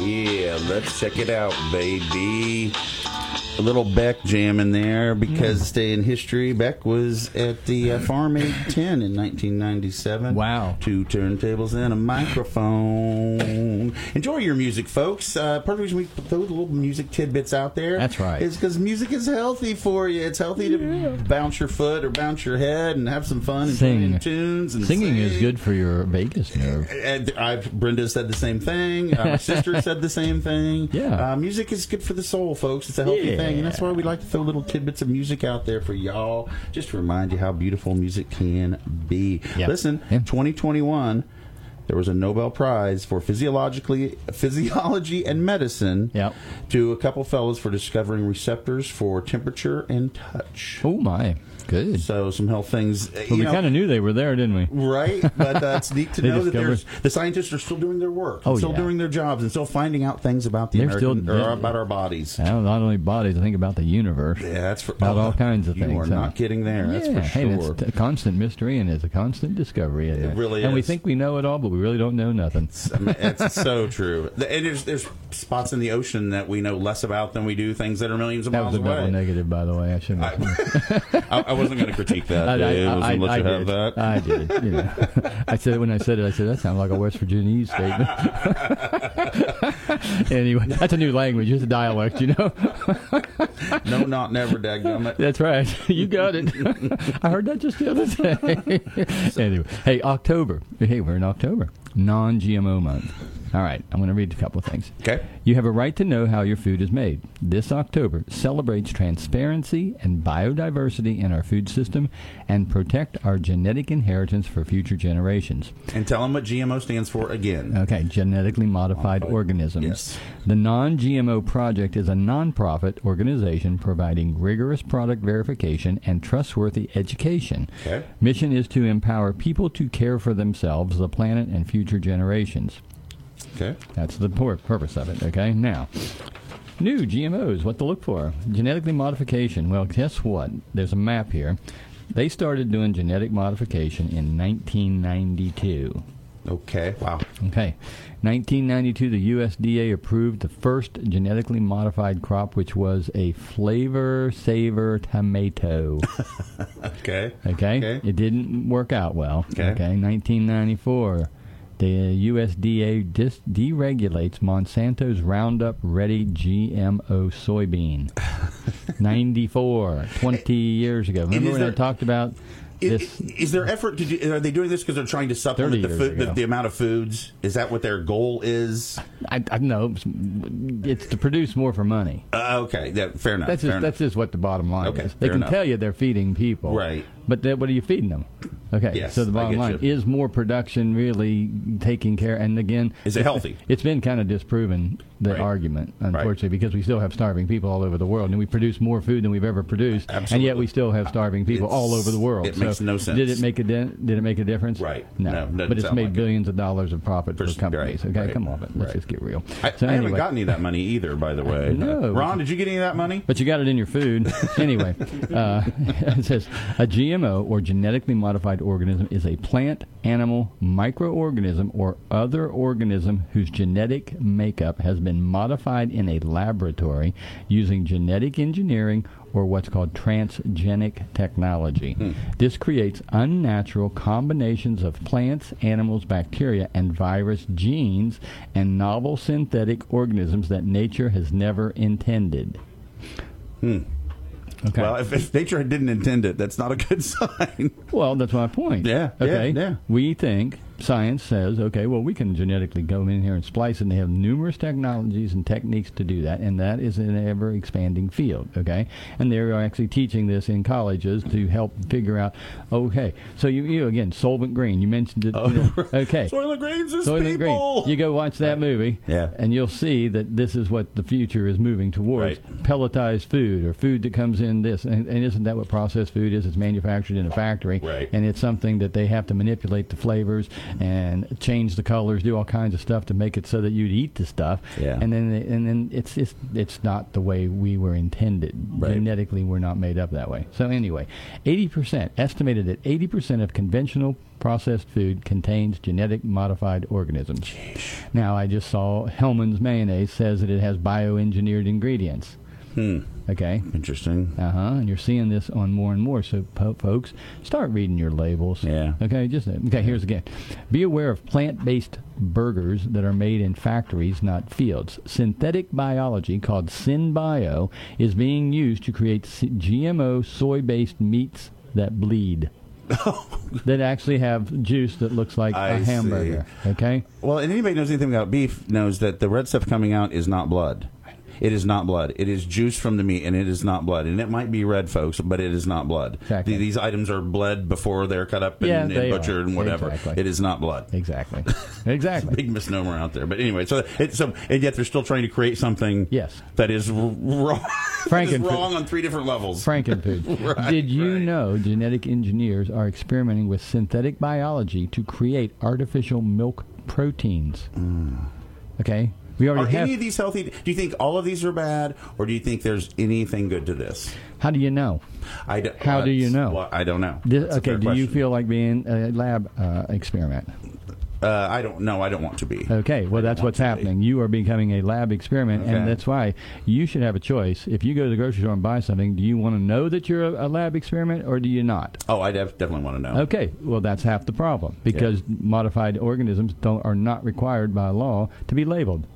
Yeah, let's check it out, baby. A little Beck jam in there because stay in history. Beck was at the uh, Farm Aid 10 in 1997. Wow. Two turntables and a microphone. Enjoy your music, folks. Uh, part of the reason we put those little music tidbits out there. That's right. Is because music is healthy for you. It's healthy to bounce your foot or bounce your head and have some fun and Sing. tunes. And Singing is good for your vagus nerve. And I've Brenda said the same thing. Uh, my sister said the same thing. Yeah. uh, music is good for the soul, folks. It's a healthy Yeah. thing, and that's why we like to throw little tidbits of music out there for y'all, just to remind you how beautiful music can be. Yep. Listen, Yeah. 2021. There was a Nobel Prize for physiologically physiology and medicine Yep. to a couple fellows for discovering receptors for temperature and touch. Oh my, good. So some health things. uh, Well, we kind of knew they were there, didn't we? Right, but uh, it's neat to know that there's the scientists are still doing their work, Oh, still yeah. doing their jobs, and still finding out things about the They're still- or about our bodies. Not only bodies, I think about the universe. Yeah, that's for About all kinds of you things. are huh? not kidding there. That's yeah, for hey, sure. it's a constant mystery and it's a constant discovery. It it, really And we think we know it all, but we really don't know nothing. I mean, it's so true. And there's there's spots in the ocean that we know less about than we do things that are millions of That miles was a double away. negative, by the way. I shouldn't. I wasn't going to critique that. I, Dave. I, was I, going to let I you have did. that. I did. You know, I said when I said it, I said that sounds like a West Virginia statement. anyway, that's a new language. It's a dialect, you know. no, not never, dadgummit. That's right. You got it. I heard that just the other day. anyway, hey, October. Hey, we're in October. Non GMO month. All right, I'm going to read a couple of things. Okay. You have a right to know how your food is made. This October celebrates transparency and biodiversity in our food system and protect our genetic inheritance for future generations. And tell them what GMO stands for again. Okay, genetically modified organisms. Yes. The Non GMO Project is a nonprofit organization providing rigorous product verification and trustworthy education. Okay. Mission is to empower people to care for themselves, the planet, and future generations. Okay. That's the pur- purpose of it. Okay. Now, new GMOs. What to look for? Genetically modification. Well, guess what? There's a map here. They started doing genetic modification in 1992. Okay. Wow. Okay. 1992, the USDA approved the first genetically modified crop, which was a flavor saver tomato. Okay. Okay? Okay. It didn't work out well. Okay. 1994. The USDA dis- deregulates Monsanto's Roundup Ready GMO soybean. 94, 20 years ago. Remember when I there- talk about Is, this? is there effort to do? Are they doing this because they're trying to supplement the food, the, the amount of foods? Is that what their goal is? I, I know. It's to produce more for money. Uh, okay. Yeah, fair enough. That's fair just, enough. that's just what the bottom line Okay, is. They can enough. tell you they're feeding people, Right. But what are you feeding them? Okay, Yes, so the bottom line you. is more production really taking care. And again, Is it healthy? It's been kind of disproven the Right. argument, unfortunately, because we still have starving people all over the world, and we produce more food than we've ever produced, and yet we still have starving people It's- all over the world. it So makes no sense. Did it make a di- did it make a difference? Right. No, No, but it's made like it. billions of dollars of profit for, For- companies. right, okay, right, come on, let's right. just get real. I, So I haven't anyway- gotten any of that money either, by the way. No. Ron, did you get any of that money? But you got it in your food. anyway, uh, it says a GMO or genetically modified organism is a plant, animal, microorganism, or other organism whose genetic makeup has been modified in a laboratory using genetic engineering or what's called transgenic technology. Hmm. This creates unnatural combinations of plants, animals, bacteria, and virus genes and novel synthetic organisms that nature has never intended. Hmm. Okay. Well, if, if nature didn't intend it, that's not a good sign. Well, that's my point. Yeah, yeah, Okay. yeah. We think science says, okay, well, we can genetically go in here and splice, and they have numerous technologies and techniques to do that, and that is an ever expanding field. Okay, and they're actually teaching this in colleges to help figure out. Okay, so you, you again, Soylent Green. You mentioned it. Oh, okay. Soylent Greens is Soylent people. Green. You go watch that movie, Yeah. and you'll see that this is what the future is moving towards: Right. pelletized food or food that comes in this. And, and isn't that what processed food is? It's manufactured in a factory, Right. and it's something that they have to manipulate the flavors and change the colors, do all kinds of stuff to make it so that you'd eat the stuff. Yeah. And then and then it's it's it's not the way we were intended. Right. Genetically, we're not made up that way. So anyway, eighty percent estimated that eighty percent of conventional processed food contains genetic modified organisms. Now I just saw Hellmann's mayonnaise says that it has bioengineered ingredients. Hmm. Okay. Interesting. Uh huh. And you're seeing this on more and more. So, po- folks, start reading your labels. Yeah. Okay. Just okay. Here's again. Be aware of plant-based burgers that are made in factories, not fields. Synthetic biology called SynBio is being used to create GMO soy-based meats that bleed. that actually have juice that looks like I a hamburger. Okay. Well, and anybody knows anything about beef knows that the red stuff coming out is not blood. It is not blood. It is juice from the meat, and it is not blood. And it might be red, folks, but it is not blood. Exactly. Th- These items are bled before they're cut up and, Yeah, and they are. butchered and whatever. Exactly. It is not blood. Exactly. Exactly. Big misnomer out there. But anyway, so it, so and yet they're still trying to create something. Yes. That is wrong. Frankenfood. wrong on three different levels. Frankenfood. Right, Did you right. know genetic engineers are experimenting with synthetic biology to create artificial milk proteins? Hmm. Okay, we Are have. any of these healthy? Do you think all of these are bad, or do you think there's anything good to this? How do you know? I d- How do you know? Well, I don't know. This- okay, do you feel like being a lab uh, experiment? Uh, I don't know. I don't want to be. Okay, well, that's what's happening. You are becoming a lab experiment, Okay. and that's why you should have a choice. If you go to the grocery store and buy something, do you want to know that you're a, a lab experiment, or do you not? Oh, I def- definitely want to know. Okay, well that's half the problem because modified organisms don't are not required by law to be labeled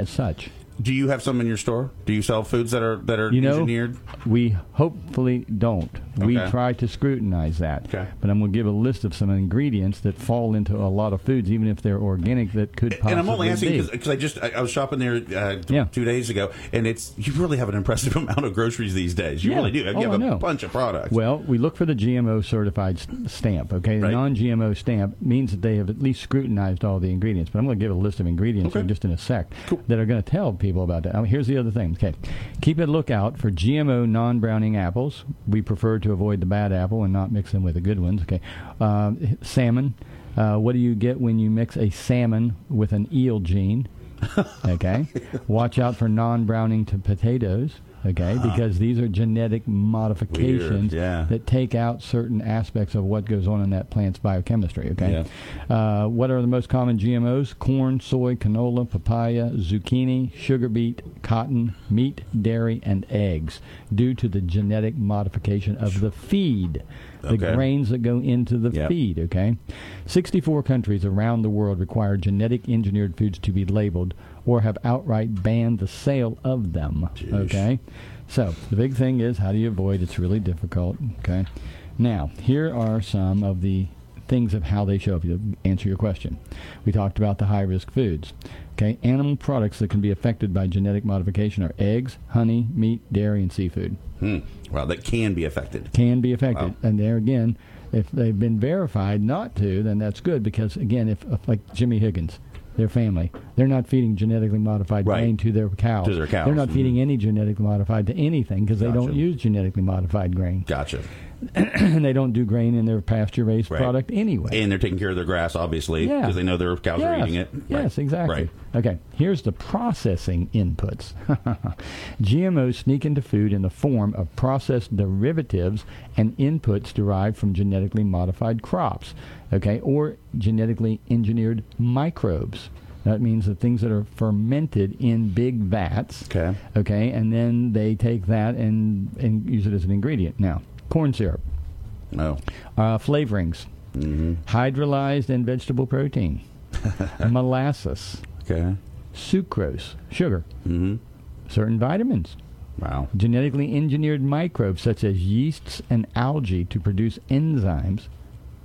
as such. Do you have some in your store? Do you sell foods that are that are You know, engineered? we hopefully don't. We try to scrutinize that. Okay. But I'm going to give a list of some ingredients that fall into a lot of foods, even if they're organic, that could possibly And I'm only asking because I just I, I was shopping there uh, t- Yeah. two days ago, and it's you really have an impressive amount of groceries these days. You Yeah. really do. You Oh, have I a know. bunch of products. Well, we look for the GMO certified stamp. Okay, the Right. non-GMO stamp means that they have at least scrutinized all the ingredients. But I'm going to give a list of ingredients in just in a sec that are going to tell people about that. Here's the other thing. Okay, keep a lookout for GMO non-browning apples. We prefer to avoid the bad apple and not mix them with the good ones. Okay, uh, salmon. Uh, what do you get when you mix a salmon with an eel gene? Okay, watch out for non-browning to potatoes. Okay, because these are genetic modifications yeah. that take out certain aspects of what goes on in that plant's biochemistry. Okay, uh, what are the most common GMOs? Corn, soy, canola, papaya, zucchini, sugar beet, cotton, meat, dairy, and eggs, due to the genetic modification of the feed, the Okay. grains that go into the Yep. feed. Okay, 64 countries around the world require genetic engineered foods to be labeled or have outright banned the sale of them. Okay, so the big thing is how do you avoid? It's really difficult. Okay, now here are some of the things of how they show up. To answer your question, we talked about the high risk foods. Okay, animal products that can be affected by genetic modification are eggs, honey, meat, dairy, and seafood Hmm. Well, that can be affected. can be affected. Wow. And there again, if they've been verified not to, then that's good because again, if, if like Jimmy Higgins, their family, they're not feeding genetically modified Right. grain to their cows. To their cows. They're not Mhm. feeding any genetically modified to anything because they don't use genetically modified grain. Gotcha. And they don't do grain in their pasture raised Right. product anyway. And they're taking care of their grass, obviously, Yeah. because they know their cows are eating it. Yes, exactly. Right. Okay, here's the processing inputs. GMOs sneak into food in the form of processed derivatives and inputs derived from genetically modified crops, okay, or genetically engineered microbes. That means the things that are fermented in big vats. Okay. Okay, and then they take that and, and use it as an ingredient. Now, corn syrup, Oh. uh, flavorings, Mm-hmm. hydrolyzed and vegetable protein, molasses, Okay. sucrose, sugar, Mm-hmm. certain vitamins, Wow. genetically engineered microbes such as yeasts and algae to produce enzymes,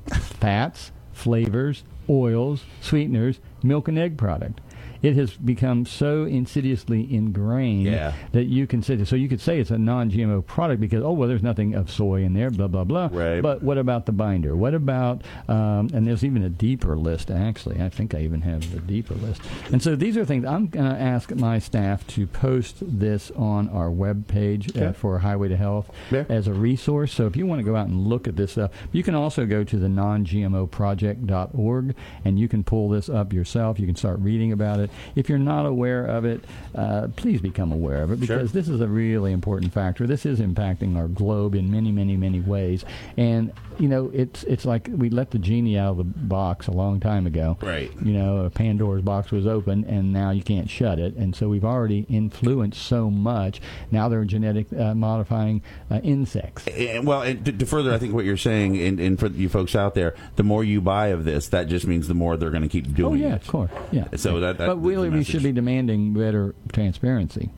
fats, flavors, oils, sweeteners, milk and egg product. It has become so insidiously ingrained Yeah. that you can say so. You could say it's a non-GMO product because oh well, there's nothing of soy in there, blah blah blah. Right. But what about the binder? What about um, and there's even a deeper list actually. I think I even have the deeper list. And so these are things I'm going to ask my staff to post this on our web page uh, Okay. for Highway to Health Yeah. as a resource. So if you want to go out and look at this stuff, you can also go to the non-GMOproject.org and you can pull this up yourself. You can start reading about it. If you're not aware of it, uh, please become aware of it Sure. because this is a really important factor. This is impacting our globe in many, many, many ways. And you know, it's it's like we let the genie out of the box a long time ago. Right. You know, Pandora's box was open, and now you can't shut it. And so we've already influenced so much. Now they're genetic uh, modifying uh, insects. And, well, and to, to further, I think what you're saying, and, and for you folks out there, the more you buy of this, that just means the more they're going to keep doing oh yeah, it. of course, yeah. So that, that but really, we should be demanding better transparency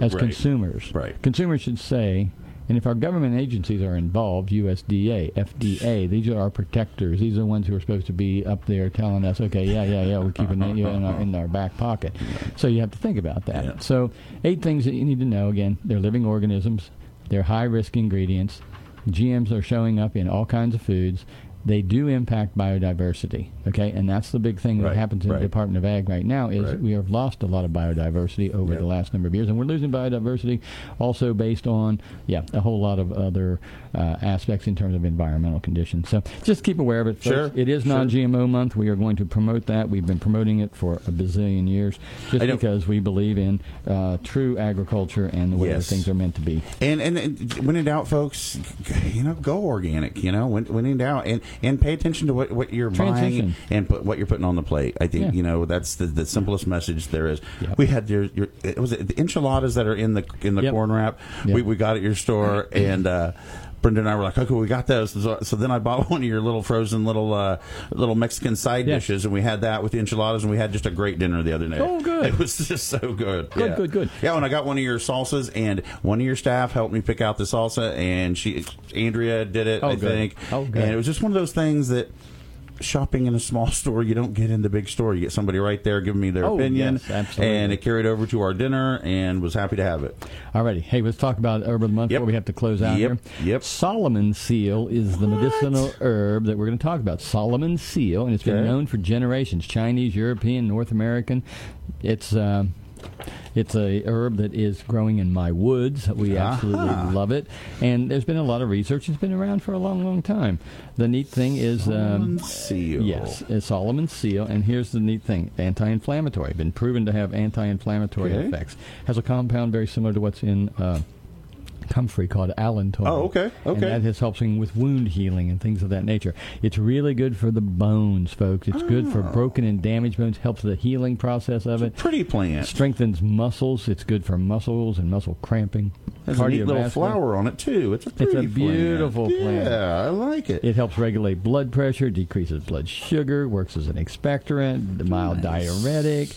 as Right. consumers. Right. Consumers should say, and if our government agencies are involved, USDA, FDA, these are our protectors. These are the ones who are supposed to be up there telling us, okay, yeah, yeah, yeah, we're keeping you know, in, our, in our back pocket. So you have to think about that. Yeah. So eight things that you need to know. Again, they're living organisms. They're high risk ingredients. GMs are showing up in all kinds of foods. They do impact biodiversity, okay, and that's the big thing that Right, happens in right. the Department of Ag right now is Right. we have lost a lot of biodiversity over Yep. the last number of years, and we're losing biodiversity also based on yeah a whole lot of other uh, aspects in terms of environmental conditions. So just keep aware of it. folks. Sure, it is sure. non-GMO month. We are going to promote that. We've been promoting it for a bazillion years, just because we believe in uh, true agriculture and the way Yes. that things are meant to be. And, and and when in doubt, folks, you know, go organic. You know, when, when in doubt, and, and pay attention to what, what you're buying and put what you're putting on the plate. I think Yeah. you know that's the, the simplest message there is. Yep. We had your, your it was it the enchiladas that are in the in the Yep. corn wrap. Yep. We, we got at your store and. uh Brenda and I were like, okay, we got those. So, so then I bought one of your little frozen little uh, little Mexican side Yes. dishes, and we had that with the enchiladas, and we had just a great dinner the other day. Oh, good. It was just so good. Good, yeah. good, good. Yeah, when I got one of your salsas, and one of your staff helped me pick out the salsa, and she, Andrea, did it. Oh, I good. think. Oh, good. And it was just one of those things that. Shopping in a small store, you don't get in the big store. You get somebody right there giving me their Oh, opinion, yes, and it carried over to our dinner, and was happy to have it. Alrighty. Hey, let's talk about herb of the month Yep. before we have to close out Yep. here. Yep. Solomon seal is the medicinal herb that we're going to talk about. Solomon seal, and it's been Okay. known for generations. Chinese, European, North American. It's uh, it's a herb that is growing in my woods. We absolutely Aha. love it, and there's been a lot of research. It's been around for a long, long time. The neat thing is, Solomon um, seal. yes, it's Solomon seal, and here's the neat thing: anti-inflammatory. Been proven to have anti-inflammatory Okay. effects. Has a compound very similar to what's in. Uh, comfrey called allantoin. Oh, okay, okay. And that is helping with wound healing and things of that nature. It's really good for the bones, folks. It's good for Oh. broken and damaged bones. Helps the healing process of it. Pretty plant. Strengthens muscles. It's good for muscles and muscle cramping. There's a neat little flower on it too. It's a pretty It's a beautiful plant. plant. Yeah, I like it. It helps regulate blood pressure, decreases blood sugar, works as an expectorant, mild Nice. diuretic,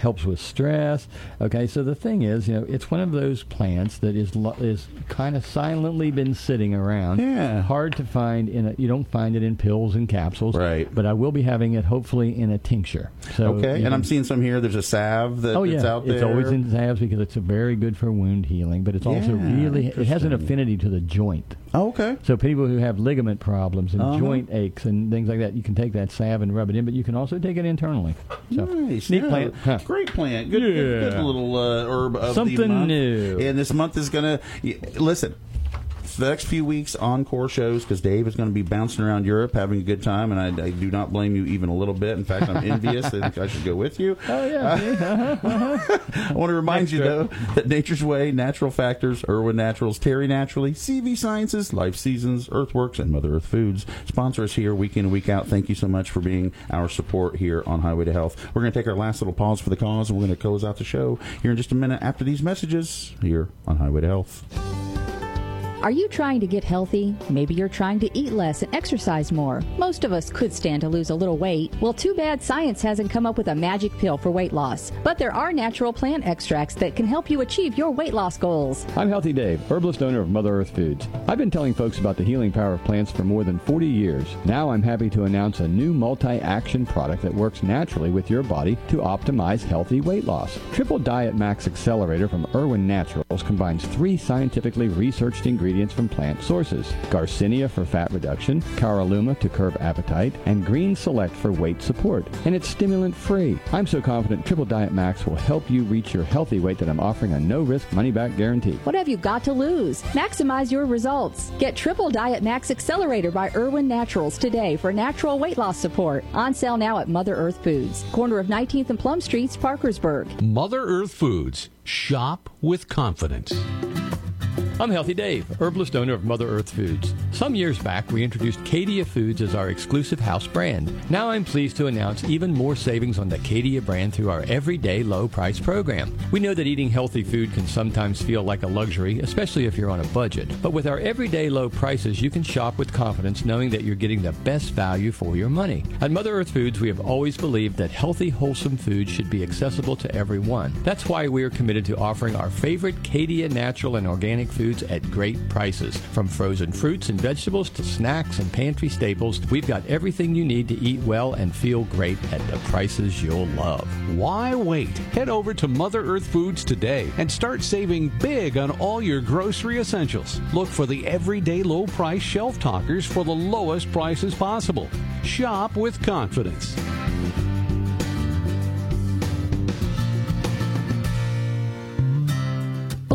helps with stress. Okay, so the thing is, you know, it's one of those plants that is lo- is kind of silently been sitting around. Yeah. Hard to find in a, you don't find it in pills and capsules. Right. But I will be having it hopefully in a tincture. So okay, and can- I'm seeing some here. There's a salve that, Oh that's yeah, out there. it's always in salves because it's very good for wound healing, but it's also really it has an affinity to the joint. Oh, okay. So people who have ligament problems and Uh-huh. joint aches and things like that, you can take that salve and rub it in, but you can also take it internally. So Nice. neat yeah. plant. Huh. Great plant. Good, good, good little uh, herb of the Something new. And this month is going to listen. The next few weeks, encore shows because Dave is going to be bouncing around Europe having a good time, and I, I do not blame you even a little bit. In fact, I'm envious. I think I should go with you. Oh yeah. Uh-huh. I want to remind Next you, trip. though, that Nature's Way, Natural Factors, Irwin Naturals, Terry Naturally, CV Sciences, Life Seasons, Earthworks, and Mother Earth Foods sponsor us here week in and week out. Thank you so much for being our support here on Highway to Health. We're going to take our last little pause for the cause, and we're going to close out the show here in just a minute after these messages here on Highway to Health. Are you trying to get healthy? Maybe you're trying to eat less and exercise more. Most of us could stand to lose a little weight. Well, too bad science hasn't come up with a magic pill for weight loss. But there are natural plant extracts that can help you achieve your weight loss goals. I'm Healthy Dave, herbalist owner of Mother Earth Foods. I've been telling folks about the healing power of plants for more than 40 years. Now I'm happy to announce a new multi-action product that works naturally with your body to optimize healthy weight loss. Triple Diet Max Accelerator from Irwin Naturals combines three scientifically researched ingredients from plant sources. Garcinia for fat reduction, Caralluma to curb appetite, and Green Select for weight support. And it's stimulant free. I'm so confident Triple Diet Max will help you reach your healthy weight that I'm offering a no-risk money-back guarantee. What have you got to lose? Maximize your results. Get Triple Diet Max Accelerator by Irwin Naturals today for natural weight loss support. On sale now at Mother Earth Foods, corner of 19th and Plum Streets, Parkersburg. Mother Earth Foods. Shop with confidence. I'm Healthy Dave, herbalist owner of Mother Earth Foods. Some years back, we introduced Cadia Foods as our exclusive house brand. Now I'm pleased to announce even more savings on the Cadia brand through our everyday low price program. We know that eating healthy food can sometimes feel like a luxury, especially if you're on a budget. But with our everyday low prices, you can shop with confidence knowing that you're getting the best value for your money. At Mother Earth Foods, we have always believed that healthy, wholesome food should be accessible to everyone. That's why we are committed to offering our favorite Cadia natural and organic foods at great prices. From frozen fruits and vegetables to snacks and pantry staples, we've got everything you need to eat well and feel great at the prices you'll love. Why wait? Head over to Mother Earth Foods today and start saving big on all your grocery essentials. Look for the everyday low price shelf talkers for the lowest prices possible. Shop with confidence.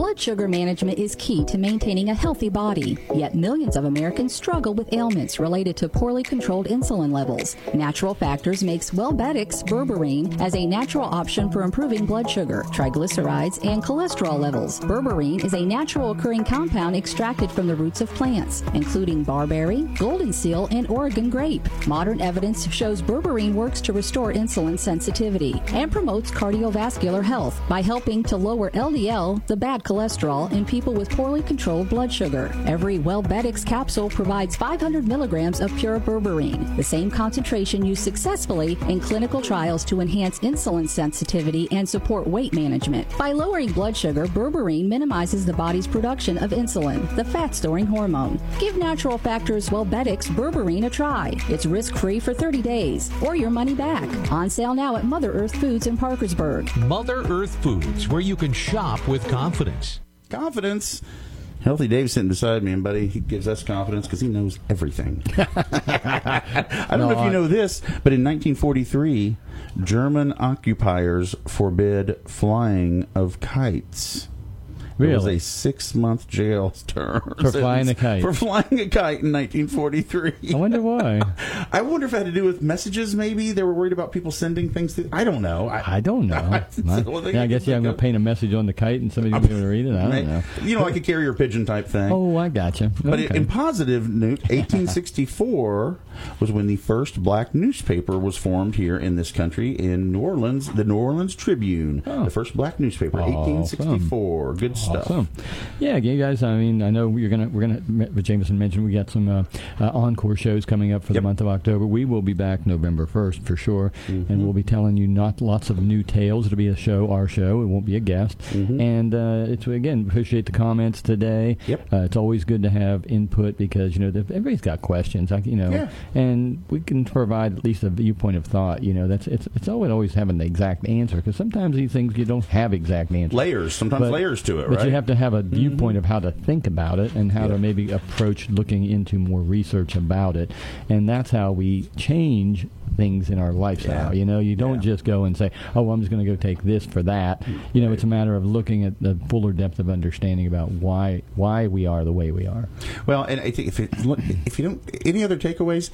Blood sugar management is key to maintaining a healthy body, yet millions of Americans struggle with ailments related to poorly controlled insulin levels. Natural Factors makes Wellbetics berberine as a natural option for improving blood sugar, triglycerides, and cholesterol levels. Berberine is a natural occurring compound extracted from the roots of plants, including barberry, golden seal, and Oregon grape. Modern evidence shows berberine works to restore insulin sensitivity and promotes cardiovascular health by helping to lower LDL, the bad cholesterol cholesterol in people with poorly controlled blood sugar. Every WellBetics capsule provides 500 milligrams of pure berberine, the same concentration used successfully in clinical trials to enhance insulin sensitivity and support weight management. By lowering blood sugar, berberine minimizes the body's production of insulin, the fat storing hormone. Give Natural Factors WellBetics berberine a try. It's risk free for 30 days or your money back. On sale now at Mother Earth Foods in Parkersburg. Mother Earth Foods, where you can shop with confidence. Confidence. Healthy Dave's sitting beside me, and buddy, he gives us confidence because he knows everything. I don't No, know if you know this, but in 1943, German occupiers forbid flying of kites. It was a six-month jail term For flying a kite. For flying a kite in 1943. I wonder why. I wonder if it had to do with messages. Maybe they were worried about people sending things. To, I don't know. I, I don't know. The yeah, I I guess yeah, I'm going to paint a message on the kite and somebody's going to read it. I don't know. You know, like a carrier pigeon type thing. Oh, I gotcha. But okay. in positive note, 1864 was when the first black newspaper was formed here in this country in New Orleans, the New Orleans Tribune, oh. the first black newspaper, 1864. Good stuff. Awesome. Yeah, you guys. I mean, I know you're gonna we're gonna. Jameson mentioned we got some uh, uh, encore shows coming up for the month of October. We will be back November first for sure, Mm-hmm. and we'll be telling you not lots of new tales. It'll be a show, our show. It won't be a guest. Mm-hmm. And uh, it's again appreciate the comments today. Yep. Uh, it's always good to have input because you know everybody's got questions. Like you know, Yeah. and we can provide at least a viewpoint of thought. You know, that's it's it's always always having the exact answer because sometimes these things you don't have exact answers. Layers, sometimes layers to it, But right? you have to have a mm-hmm. viewpoint of how to think about it and how to maybe approach looking into more research about it. And that's how we change things in our lifestyle. You know, you don't just go and say, "Oh, I'm just going to go take this for that." You know, it's a matter of looking at the fuller depth of understanding about why why we are the way we are. Well, and I think if it, if you don't any other takeaways,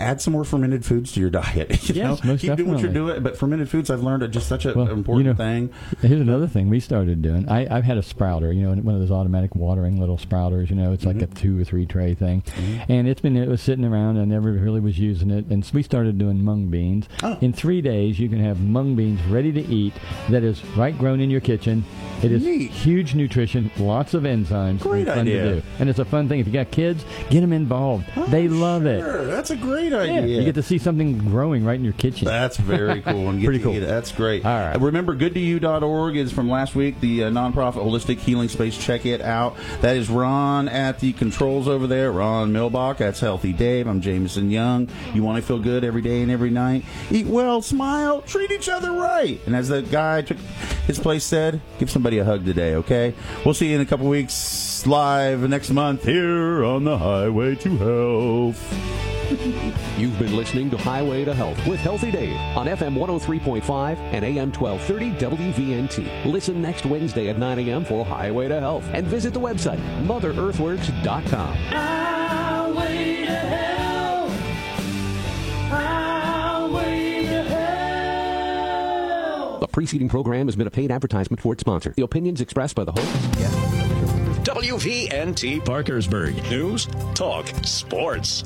add some more fermented foods to your diet. You Yes, know? keep doing what you're doing. But fermented foods, I've learned are just such an Well, important you know, thing. Here's another thing we started doing. I, I've had a sprouter, you know, one of those automatic watering little sprouters. You know, it's like a Mm-hmm. two or three tray thing, and it's been it was sitting around. I never really was using it, and so we started doing mung beans. Oh. In three days, you can have mung beans ready to eat. That is right grown in your kitchen. It is Neat. huge nutrition, lots of enzymes, Great and idea. to do. And it's a fun thing. If you got kids, get them involved. they love it. That's a great Yeah, idea. you get to see something growing right in your kitchen. That's very cool. And get Pretty cool. That's great. All right. Uh, Remember, goodtoyou.org is from last week, the uh, nonprofit holistic healing space. Check it out. That is Ron at the controls over there. Ron Milbach. That's Healthy Dave. I'm Jameson Young. You want to feel good every day and every night? Eat well, smile, treat each other right. And as the guy took his place said, give somebody a hug today, okay? We'll see you in a couple weeks live next month here on the Highway to Health. You've been listening to Highway to Health with Healthy Dave on FM 103.5 and AM 1230 WVNT. Listen next Wednesday at 9 a.m. for Highway to Health and visit the website motherearthworks.com. Highway to hell. Highway to hell. The preceding program has been a paid advertisement for its sponsor. The opinions expressed by the hosts. WVNT Parkersburg. News, talk, sports.